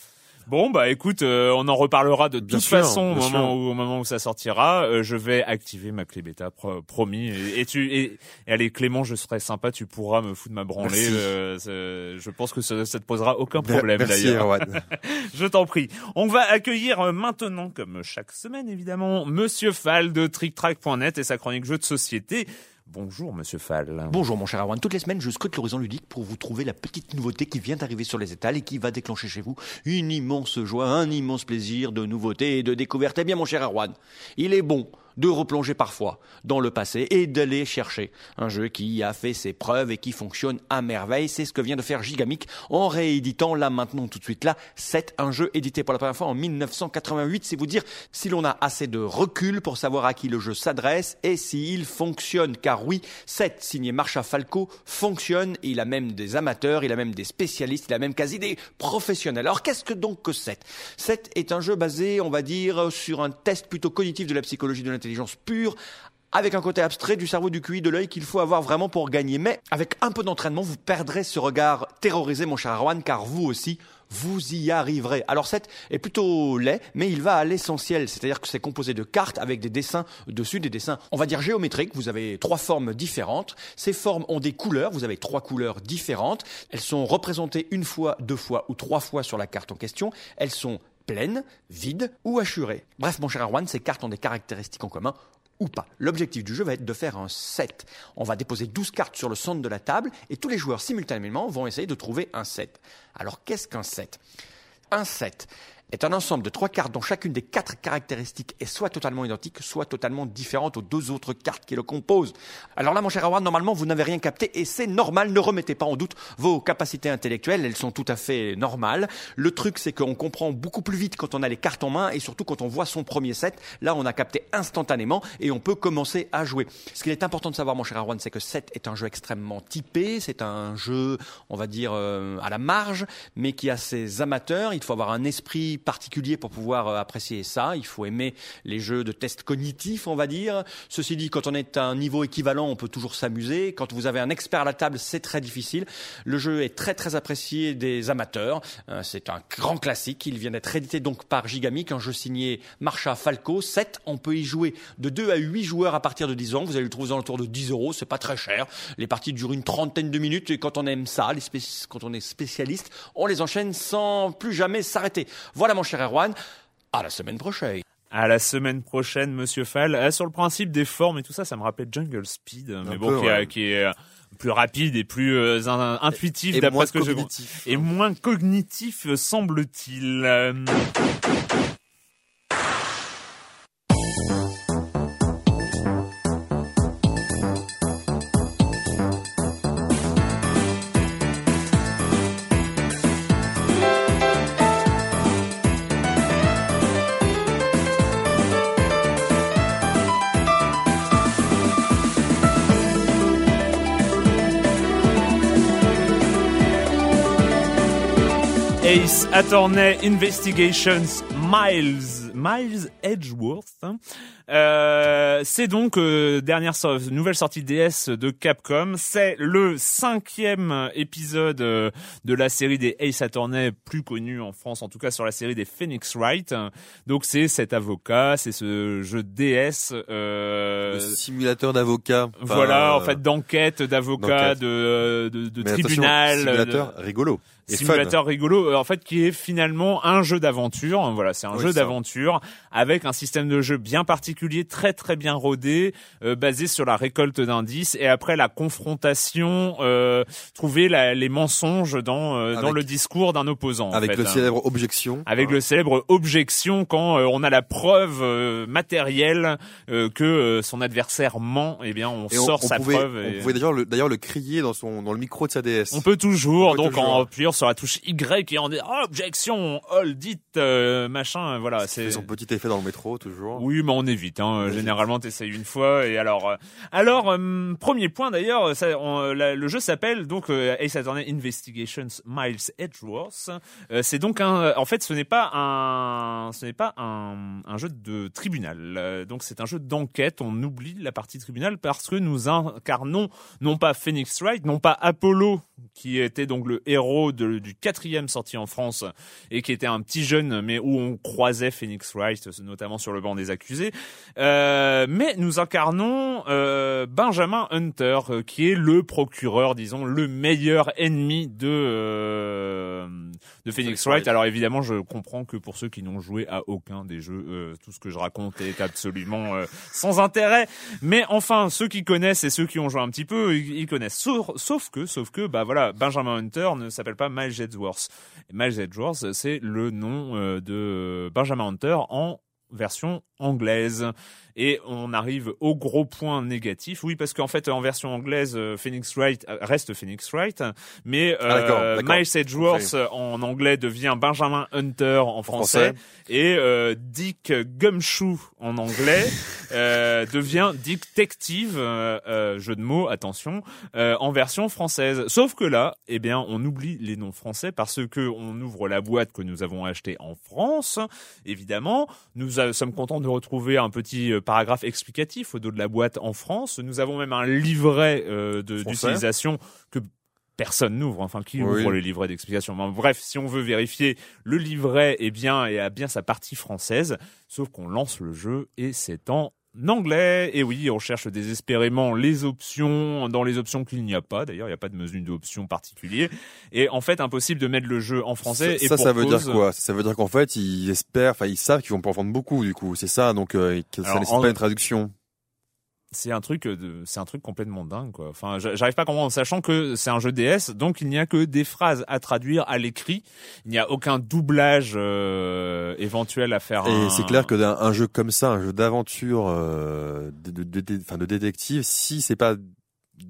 Bon bah écoute, euh, on en reparlera de Bien toute sûr, façon au moment, où, au moment où ça sortira. Euh, je vais activer ma clé bêta, pro- promis. Et, et tu et, et allez Clément, je serai sympa, tu pourras me foutre ma branlée. Euh, je pense que ça, ça te posera aucun problème d'ailleurs. [laughs] Je t'en prie. On va accueillir maintenant, comme chaque semaine évidemment, Monsieur Fall de TrickTrack.net et sa chronique jeux de société. Bonjour Monsieur Fall. Bonjour mon cher Erwan, toutes les semaines je scrute l'horizon ludique pour vous trouver la petite nouveauté qui vient d'arriver sur les étals et qui va déclencher chez vous une immense joie, un immense plaisir de nouveauté et de découverte. Eh bien mon cher Erwan, il est bon de replonger parfois dans le passé et d'aller chercher un jeu qui a fait ses preuves et qui fonctionne à merveille. C'est ce que vient de faire Gigamic en rééditant là maintenant tout de suite là 7, un jeu édité pour la première fois en 1988. C'est vous dire si l'on a assez de recul pour savoir à qui le jeu s'adresse et s'il fonctionne. Car oui, 7 signé Marcha Falco fonctionne. Il a même des amateurs, il a même des spécialistes, il a même quasi des professionnels. Alors qu'est-ce que donc que 7 7 est un jeu basé, on va dire, sur un test plutôt cognitif de la psychologie de l'intelligence pure avec un côté abstrait du cerveau, du QI, de l'œil qu'il faut avoir vraiment pour gagner. Mais avec un peu d'entraînement, vous perdrez ce regard terrorisé, mon cher Arwan, car vous aussi, vous y arriverez. Alors 7 est plutôt laid, mais il va à l'essentiel, c'est-à-dire que c'est composé de cartes avec des dessins dessus, des dessins, on va dire géométriques. Vous avez trois formes différentes. Ces formes ont des couleurs, vous avez trois couleurs différentes. Elles sont représentées une fois, deux fois ou trois fois sur la carte en question. Elles sont pleines, vides ou hachurées. Bref, mon cher Arwan, ces cartes ont des caractéristiques en commun ou pas. L'objectif du jeu va être de faire un set. On va déposer 12 cartes sur le centre de la table et tous les joueurs simultanément vont essayer de trouver un set. Alors qu'est-ce qu'un set? Un set est un ensemble de trois cartes dont chacune des quatre caractéristiques est soit totalement identique, soit totalement différente aux deux autres cartes qui le composent. Alors là, mon cher Howard, normalement, vous n'avez rien capté et c'est normal. Ne remettez pas en doute vos capacités intellectuelles. Elles sont tout à fait normales. Le truc, c'est qu'on comprend beaucoup plus vite quand on a les cartes en main et surtout quand on voit son premier set. Là, on a capté instantanément et on peut commencer à jouer. Ce qu'il est important de savoir, mon cher Arwan, c'est que 7 est un jeu extrêmement typé. C'est un jeu, on va dire, euh, à la marge, mais qui a ses amateurs. Il faut avoir un esprit particulier pour pouvoir euh, apprécier ça. Il faut aimer les jeux de test cognitif, on va dire. Ceci dit, quand on est à un niveau équivalent, on peut toujours s'amuser. Quand vous avez un expert à la table, c'est très difficile. Le jeu est très très apprécié des amateurs. Euh, c'est un grand classique. Il vient d'être édité donc par Gigamic, un jeu signé Marcha Falco. 7, on peut y jouer de 2 à 8 joueurs à partir de 10 ans. Vous allez le trouver dans autour de 10 euros. C'est pas très cher. Les parties durent une trentaine de minutes et quand on aime ça, les quand on est spécialiste, on les enchaîne sans plus jamais s'arrêter. Voilà mon cher Erwan. À la semaine prochaine. À la semaine prochaine, Monsieur Fall. Euh, sur le principe des formes et tout ça, ça me rappelle Jungle Speed, mais bon, qui, est, qui, est euh, plus rapide et plus euh, in- intuitif d'après ce que je vois. cognitif. Et moins cognitif, euh, semble-t-il. Attorney Investigations Miles Miles Edgeworth. Euh, c'est donc euh, dernière so- nouvelle sortie DS de Capcom. C'est le cinquième épisode euh, de la série des Ace Attorney, plus connu en France, en tout cas sur la série des Phoenix Wright. Donc c'est cet avocat, c'est ce jeu DS. Euh, Le simulateur d'avocat. Enfin, voilà, en fait, d'enquête, d'avocat, de, de, de tribunal. Simulateur rigolo. Et simulateur rigolo, en fait, qui est finalement un jeu d'aventure. Voilà, c'est un Oui, jeu d'aventure avec un système de jeu bien particulier, très très bien rodé, euh, basé sur la récolte d'indices et après la confrontation, euh, trouver la- les mensonges dans euh, dans Avec- le discours d'un opposant. en Avec fait, le hein. célèbre objection. Avec Hein. le célèbre objection quand on a la preuve matérielle que son adversaire ment, eh bien on Et sort sa pouvait, preuve. On et- pouvait d'ailleurs le, d'ailleurs le crier dans son dans le micro de sa DS. On peut toujours, On peut donc toujours. en appuyant sur la touche Y et en disant oh, objection, hold it, euh, machin, voilà. C'est son petit effet dans le métro toujours. oui, mais on évite. Hein. évite. Généralement, t'essayes une fois et alors, euh, alors euh, premier point d'ailleurs, euh, la- le jeu s'appelle donc euh, Ace Attorney Investigations Miles Edgeworth. Euh, c'est donc un, en fait, ce n'est pas un, ce n'est pas un, un jeu de tribunal. Euh, donc c'est un jeu d'enquête. On oublie la partie tribunal parce que nous incarnons non pas Phoenix Wright, non pas Apollo qui était donc le héros de- du quatrième sorti en France et qui était un petit jeune, mais où on croisait Phoenix Wright, notamment sur le banc des accusés. Euh, mais nous incarnons euh, Benjamin Hunter, euh, qui est le procureur, disons, le meilleur ennemi de euh, de Phoenix Wright. Alors évidemment, je comprends que pour ceux qui n'ont joué à aucun des jeux, euh, tout ce que je raconte est absolument euh, sans intérêt. Mais enfin, ceux qui connaissent et ceux qui ont joué un petit peu, ils, connaissent. Sauf, sauf que, sauf que, bah voilà, Benjamin Hunter ne s'appelle pas Miles Edgeworth. Miles Edgeworth, c'est le nom de Benjamin Hunter en version anglaise. Et on arrive au gros point négatif. Oui, parce qu'en fait, en version anglaise, euh, Phoenix Wright euh, reste Phoenix Wright, mais euh, Ah, d'accord. Miles Edgeworth euh, en anglais devient Benjamin Hunter en français, français. et euh, Dick Gumshoe en anglais [laughs] euh, devient Detective, euh, euh, jeu de mots, attention, euh, en version française. Sauf que là, eh bien, on oublie les noms français parce que on ouvre la boîte que nous avons achetée en France, évidemment. Nous euh, sommes contents de retrouver un petit euh, paragraphe explicatif au dos de la boîte en France. Nous avons même un livret euh, d'utilisation que personne n'ouvre. Enfin, qui Oui. ouvre les livrets d'explication Bref, si on veut vérifier, le livret est bien et a bien sa partie française, sauf qu'on lance le jeu et c'est en anglais. Et oui, on cherche désespérément les options dans les options qu'il n'y a pas. D'ailleurs, il n'y a pas de menu d'options particulier. Et en fait, impossible de mettre le jeu en français. Ça, et ça, pour ça veut cause- dire quoi? Ça veut dire qu'en fait, ils espèrent, enfin, ils savent qu'ils vont pas en vendre beaucoup, du coup. C'est ça, donc euh, que ça en- pas une traduction. C'est un truc de, c'est un truc complètement dingue quoi. Enfin, j'a- j'arrive pas à comprendre, sachant que c'est un jeu DS, donc il n'y a que des phrases à traduire à l'écrit. Il n'y a aucun doublage euh, éventuel à faire. Et un- c'est clair que d'un un jeu comme ça, un jeu d'aventure, euh, de, de, de, de- enfin, de détective, si c'est pas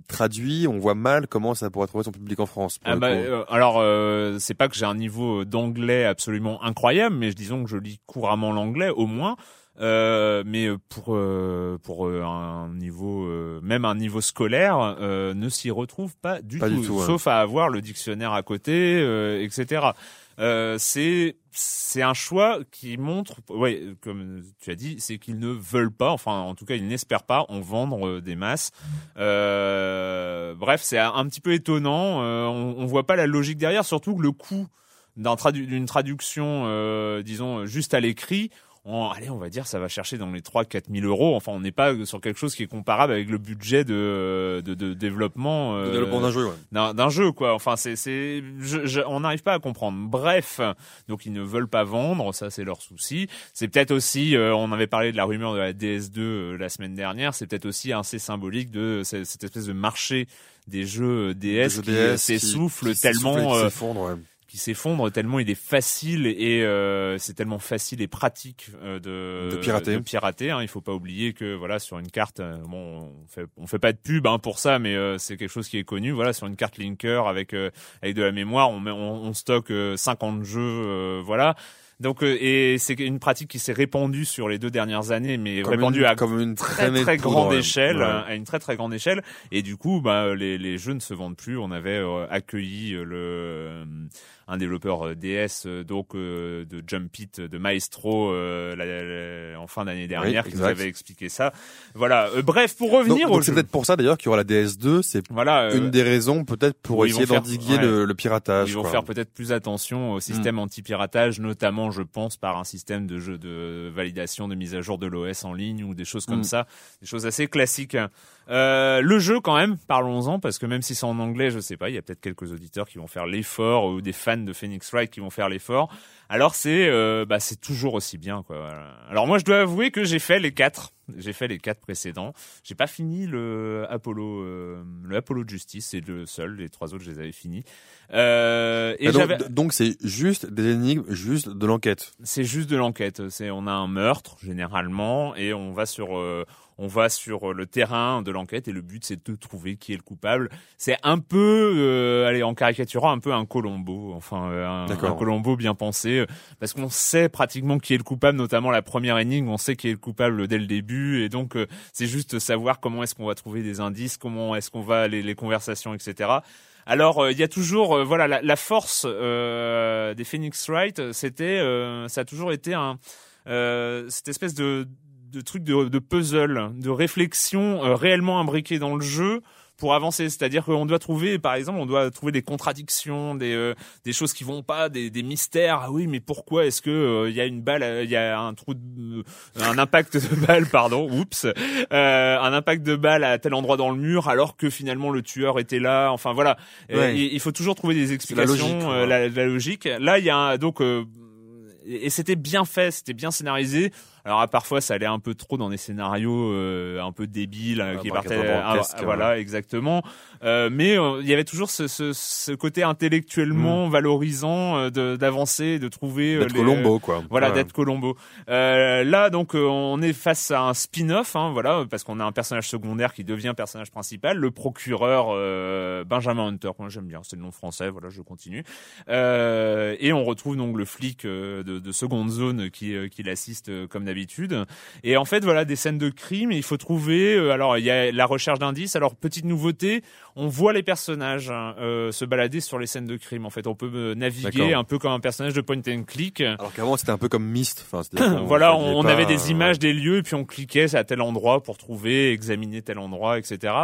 traduit, on voit mal comment ça pourrait trouver son public en France. Ah bah, euh, alors, euh, c'est pas que j'ai un niveau d'anglais absolument incroyable, mais disons que je lis couramment l'anglais au moins. Euh, mais pour euh, pour euh, un niveau euh, même un niveau scolaire euh, ne s'y retrouve pas du Pas tout, du tout, ouais. sauf à avoir le dictionnaire à côté euh, etc euh, c'est c'est un choix qui montre ouais comme tu as dit c'est qu'ils ne veulent pas enfin en tout cas ils n'espèrent pas en vendre des masses euh, bref c'est un, petit peu étonnant euh, on, on voit pas la logique derrière surtout que le coût d'un tradu- d'une traduction euh, disons juste à l'écrit en, allez, on va dire, ça va chercher dans les 3 4 000 euros. Enfin, on n'est pas sur quelque chose qui est comparable avec le budget de, de, de développement, euh, développement d'un jeu, ouais. d'un jeu quoi enfin c'est c'est je- je- on n'arrive pas à comprendre bref donc ils ne veulent pas vendre ça c'est leur souci c'est peut-être aussi euh, on avait parlé de la rumeur de la DS2 euh, la semaine dernière c'est peut-être aussi assez symbolique de ce- cette espèce de marché des jeux DS Des jeux qui DS euh, qui- s'essouffle qui tellement qui s'effondre, ouais. Qui s'effondre tellement il est facile et euh, c'est tellement facile et pratique euh, de De pirater. de pirater hein. il faut pas oublier que voilà sur une carte euh, bon on fait on fait pas de pub hein, pour ça mais euh, c'est quelque chose qui est connu voilà sur une carte linker avec euh, avec de la mémoire on met on, on stocke euh, 50 jeux euh, voilà donc et c'est une pratique qui s'est répandue sur les deux dernières années mais Comme répandue une- à comme une très très grande échelle, Ouais. à une très très grande échelle, et du coup, bah les, les jeux ne se vendent plus. On avait accueilli le un développeur euh, DS euh, donc euh, de Jump It, de Maestro euh, la- la- en fin d'année dernière, qui nous avait expliqué ça. Voilà. Euh, bref, pour revenir donc au c'est peut-être pour ça d'ailleurs qu'il y aura la DS2, c'est Voilà. une des raisons peut-être pour essayer d'endiguer ouais. le, le piratage. Ils vont quoi. faire peut-être plus attention au système anti-piratage, notamment, je pense, par un système de jeu de validation, de mise à jour de l'OS en ligne ou des choses comme Mm. ça, des choses assez classiques. Euh, le jeu, quand même, parlons-en, parce que même si c'est en anglais, je sais pas, il y a peut-être quelques auditeurs qui vont faire l'effort ou des fans de Phoenix Wright qui vont faire l'effort. Alors c'est, euh, bah, c'est toujours aussi bien, quoi. Voilà. Alors moi, je dois avouer que j'ai fait les quatre. J'ai fait les quatre précédents. J'ai pas fini le Apollo, euh, le Apollo de Justice, c'est le seul. Les trois autres, je les avais finis. Euh, et Ah, donc- c'est juste des énigmes, juste de l'enquête. c'est juste de l'enquête. C'est, on a un meurtre généralement et on va sur, on va sur le terrain de l'enquête et le but c'est de trouver qui est le coupable. C'est un peu, euh, allez, en caricaturant un peu un Colombo, enfin euh, un, Colombo bien pensé, euh, parce qu'on sait pratiquement qui est le coupable, notamment la première énigme, on sait qui est le coupable dès le début et donc euh, c'est juste savoir comment est-ce qu'on va trouver des indices, comment est-ce qu'on va les, les conversations, etc. Alors euh, il y a toujours euh, voilà la, la force euh, des Phoenix Wright, c'était euh, ça a toujours été un euh, cette espèce de de truc de, de puzzle, de réflexion euh, réellement imbriquée dans le jeu pour avancer. C'est-à-dire qu'on doit trouver, par exemple, on doit trouver des contradictions, des euh, des choses qui vont pas, des, des mystères. Ah oui, mais pourquoi est-ce que euh, il y a une balle, euh, il y a un trou, de, un impact de [laughs] balle, pardon, oups, euh, un impact de balle à tel endroit dans le mur, alors que finalement le tueur était là. Enfin voilà, Euh, Ouais. il, il faut toujours trouver des la explications, logique, quoi. euh, la, la logique. Là, il y a un- donc euh, et et c'était bien fait, c'était bien scénarisé. Alors parfois ça allait un peu trop dans des scénarios euh, un peu débiles euh, Ah, qui partaient ah, voilà exactement. Euh, mais euh, il y avait toujours ce, ce, ce côté intellectuellement valorisant euh, de- d'avancer, de trouver D'être Colombo, quoi. voilà, Ouais. d'être Colombo. Euh, là, donc, on est face à un spin-off, hein, voilà, parce qu'on a un personnage secondaire qui devient personnage principal, le procureur euh, Benjamin Hunter. Moi, j'aime bien, c'est le nom français. Voilà, je continue. Euh, et on retrouve donc le flic de, de seconde zone qui, qui l'assiste comme d'habitude. Et en fait, voilà, des scènes de crime. Il faut trouver. euh, alors, il y a la recherche d'indices. Alors, petite nouveauté, on voit les personnages hein, euh, se balader sur les scènes de crime. En fait, on peut euh, naviguer un peu comme un personnage de point and click. Alors qu'avant c'était un peu comme Myst. Enfin, [laughs] voilà, on, on pas, avait des images des lieux, et puis on cliquait à tel endroit pour trouver, examiner tel endroit, etc.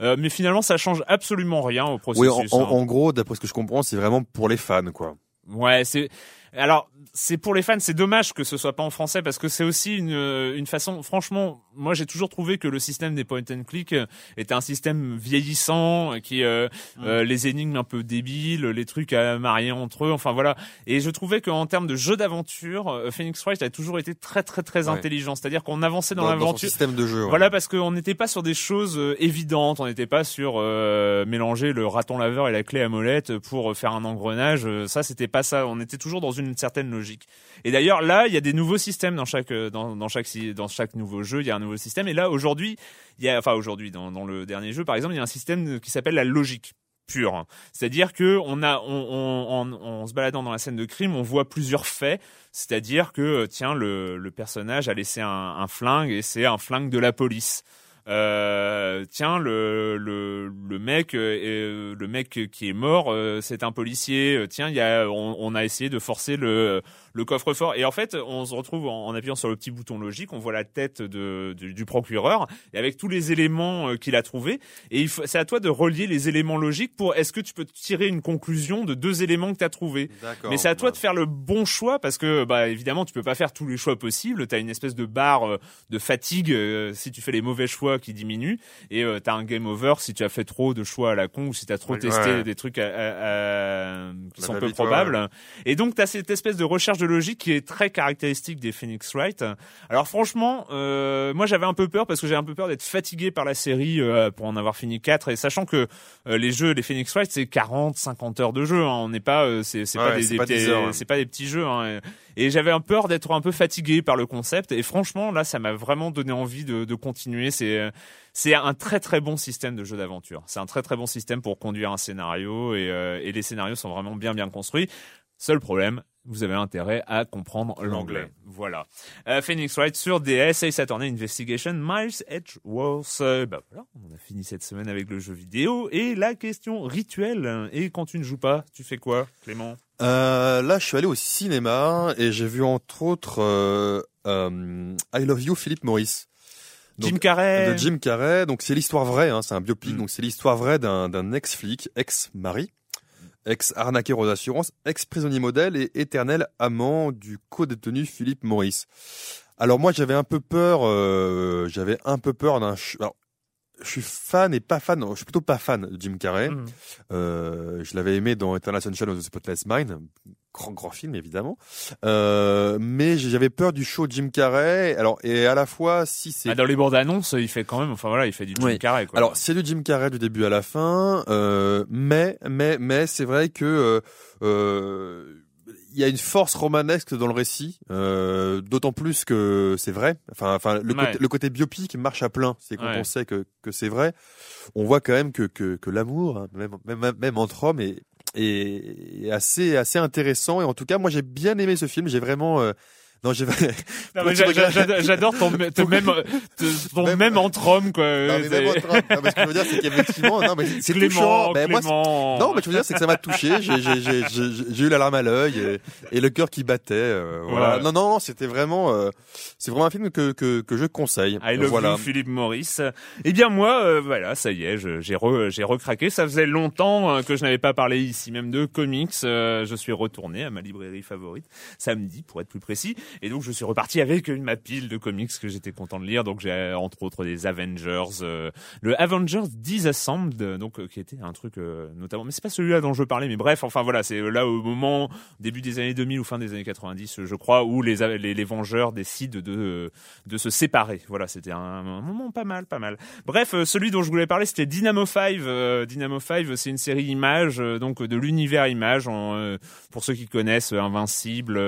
Euh, mais finalement, ça change absolument rien au Oui, processus. en, en- hein. en gros, d'après ce que je comprends, c'est vraiment pour les fans, quoi. Ouais, c'est Alors, c'est pour les fans, c'est dommage que ce soit pas en français parce que c'est aussi une, une façon. Franchement, moi j'ai toujours trouvé que le système des point and click était un système vieillissant, qui euh, Mm. euh, les énigmes un peu débiles, les trucs à marier entre eux, enfin voilà. Et je trouvais qu'en termes de jeu d'aventure, euh, Phoenix Wright a toujours été très très très Ouais. intelligent. C'est-à-dire qu'on avançait dans, dans, l'aventure. système de jeu. ouais. Voilà parce qu'on n'était pas sur des choses euh, évidentes, on n'était pas sur euh, mélanger le raton laveur et la clé à molette pour faire un engrenage. euh, Ça, c'était pas ça. On était toujours dans une certaine logique. Et d'ailleurs, là, il y a des nouveaux systèmes dans chaque euh, dans, chaque dans chaque nouveau jeu. Il y a un nouveau système. Et là, aujourd'hui, il y a enfin aujourd'hui dans, le dernier jeu, par exemple, il y a un système qui s'appelle la logique pure. C'est-à-dire que on a, on, se baladant dans la scène de crime, on voit plusieurs faits. C'est-à-dire que euh, tiens, le, le personnage a laissé un, un flingue et c'est un flingue de la police. Euh, tiens, le, le, le mec, euh, euh, le mec qui est mort, euh, c'est un policier. Tiens, il y a, on, on a essayé de forcer le, le coffre-fort. Et en fait, on se retrouve en, en appuyant sur le petit bouton logique, on voit la tête de, du, du procureur et avec tous les éléments qu'il a trouvés. Et il faut- c'est à toi de relier les éléments logiques pour est-ce que tu peux tirer une conclusion de deux éléments que tu as trouvés? D'accord. Mais c'est à toi de faire le bon choix parce que, bah, évidemment, tu peux pas faire tous les choix possibles. T'as une espèce de barre de fatigue si tu fais les mauvais choix qui diminue et euh, t'as un game over si tu as fait trop de choix à la con ou si t'as trop Ouais, testé ouais. des trucs à- à- à- qui La sont peu ouais, probables. Et donc t'as cette espèce de recherche de logique qui est très caractéristique des Phoenix Wright. Alors franchement, euh, moi j'avais un peu peur parce que j'ai un peu peur d'être fatigué par la série euh, pour en avoir fini 4 et sachant que euh, les jeux, les Phoenix Wright, c'est 40, 50 heures de jeu. Hein. On n'est pas, c'est pas des, des pas petits- 10 heures, ouais. c'est pas des petits jeux. Hein. Et j'avais un peur d'être un peu fatigué par le concept. Et franchement, là, ça m'a vraiment donné envie de, de continuer. C'est euh, c'est un très très bon système de jeu d'aventure. C'est un très très bon système pour conduire un scénario et, euh, et les scénarios sont vraiment bien bien construits. Seul problème, vous avez intérêt à comprendre l'anglais. Voilà. Euh, Phoenix Wright sur DS, Ace Attorney Investigation, Miles Edgeworth. Euh, bah voilà, on a fini cette semaine avec le jeu vidéo et la question rituelle. Et quand tu ne joues pas, tu fais quoi, Clément? Euh, là, je suis allé au cinéma et j'ai vu entre autres euh, euh, I Love You, Philippe Maurice. Donc, Jim Carrey. de Jim Carrey. Donc c'est l'histoire vraie, hein, c'est un biopic. Mm. Donc c'est l'histoire vraie d'un ex-flic, ex-mari, ex-arnaqueur aux assurances, ex-prisonnier modèle et éternel amant du co-détenu Philippe Maurice. Alors moi j'avais un peu peur, euh, j'avais un peu peur d'un. Alors, je suis fan et pas fan. non, Je suis plutôt pas fan de Jim Carrey. Mhm. Euh, je l'avais aimé dans Eternal Sunshine of the Spotless Mind, grand grand film évidemment. Euh, mais j'avais peur du show Jim Carrey. Alors et à la fois si c'est Ah, dans les bandes annonces, il fait quand même, enfin voilà, il fait du Jim Oui. Carrey. Quoi. alors c'est du Jim Carrey du début à la fin, euh, mais mais mais c'est vrai que euh, euh, il y a une force romanesque dans le récit, euh, d'autant plus que c'est vrai. Enfin, enfin, le, Ouais. côté, le côté biopic marche à plein. C'est quand Ouais. on sait que, que c'est vrai. On voit quand même que que, que l'amour, hein, même, même même entre hommes, est assez assez intéressant. Et en tout cas, moi j'ai bien aimé ce film. J'ai vraiment euh, non, j'a- j'a- j'adore ton, ton même, ton Même- même entre hommes quoi. Non, mais même C'est- entre hommes. Non, mais ce que je veux dire, c'est qu'effectivement, non, mais c'est- touchant. Mais moi, c'est- Clément. Non, mais je veux dire, c'est que ça m'a touché. J'ai, eu la larme à l'œil et, et le cœur qui battait. euh, voilà. Ouais. Non, non, non, c'était vraiment, euh, c'est vraiment un film que que, que je conseille. I love voilà. you, Philippe Maurice. Eh bien moi, euh, voilà, ça y est, je- j'ai re- j'ai recraqué. Ça faisait longtemps euh, que je n'avais pas parlé ici même de comics. Euh, je suis retourné à ma librairie favorite samedi, pour être plus précis, et donc je suis reparti avec ma pile de comics que j'étais content de lire. Donc j'ai euh, entre autres des Avengers, euh, le Avengers Disassembled, euh, donc euh, qui était un truc euh, notamment, mais c'est pas celui-là dont je parlais, mais bref, enfin voilà, c'est là au moment début des années 2000 ou fin des années 90, je crois, où les les, les Vengeurs décident de de se séparer. Voilà, c'était un, moment pas mal, pas mal. Bref, euh, celui dont je voulais parler, c'était Dynamo 5. Euh, Dynamo 5, c'est une série Image, euh, donc de l'univers Image. Euh, pour ceux qui connaissent euh, Invincible,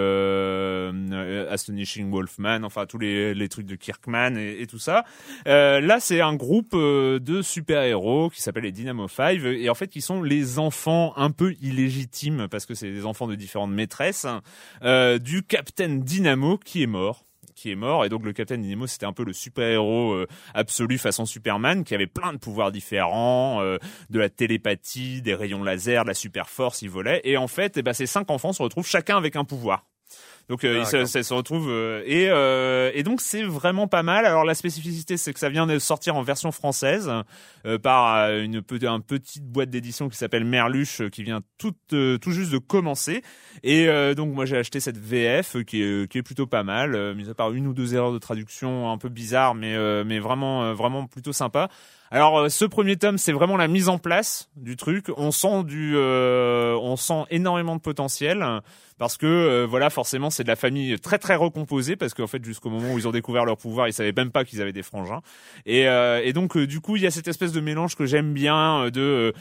euh, Astonishing Wolfman, enfin tous les, trucs de Kirkman et, tout ça. Euh, là, c'est un groupe euh, de super-héros qui s'appelle les Dynamo 5 et en fait, qui sont les enfants un peu illégitimes parce que c'est des enfants de différentes maîtresses du Captain Dynamo qui est mort qui est mort. Et donc le Captain Dynamo c'était un peu le super-héros absolu façon Superman qui avait plein de pouvoirs différents de la télépathie des rayons laser de la super force il volait. Et en fait eh ben, ces cinq enfants se retrouvent chacun avec un pouvoir Donc euh, il se, ça se retrouve euh, et euh, et donc c'est vraiment pas mal. Alors la spécificité c'est que ça vient de sortir en version française euh, par euh, une pe- un petite boîte d'édition qui s'appelle Merluche euh, qui vient tout euh, tout juste de commencer et euh, donc moi j'ai acheté cette VF qui est qui est plutôt pas mal, mis à part une ou deux erreurs de traduction un peu bizarres mais euh, mais vraiment vraiment plutôt sympa. Alors euh, ce premier tome, c'est vraiment la mise en place du truc. On sent du, euh, on sent énormément de potentiel parce que euh, voilà, forcément, c'est de la famille très très recomposée parce qu'en fait, jusqu'au moment où ils ont découvert leur pouvoir, ils savaient même pas qu'ils avaient des frangins. Et, euh, et donc euh, du coup, il y a cette espèce de mélange que j'aime bien euh, de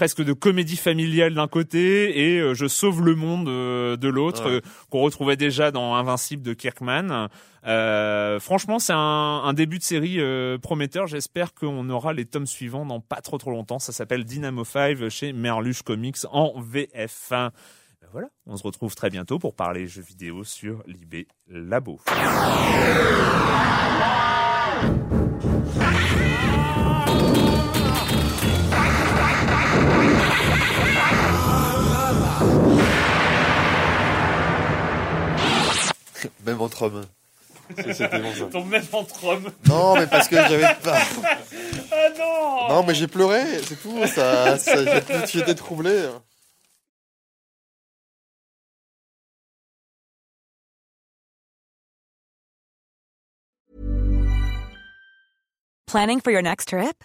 presque de comédie familiale d'un côté et euh, je sauve le monde euh, de l'autre Ouais. euh, qu'on retrouvait déjà dans Invincible de Kirkman. Franchement, c'est un, un début de série prometteur. J'espère qu'on aura les tomes suivants dans pas trop trop longtemps. Ça s'appelle Dynamo 5 chez Merluche Comics en VF. Ben Voilà, on se retrouve très bientôt pour parler jeux vidéo sur l'IB Labo. Même entre hommes. C'est- C'était bon ça. [laughs] Ton même entre hommes. Non, mais parce que j'avais [laughs] pas. Ah non Non, mais j'ai pleuré, c'est tout. Ça, ça- j'étais troublé. Planning for your next trip?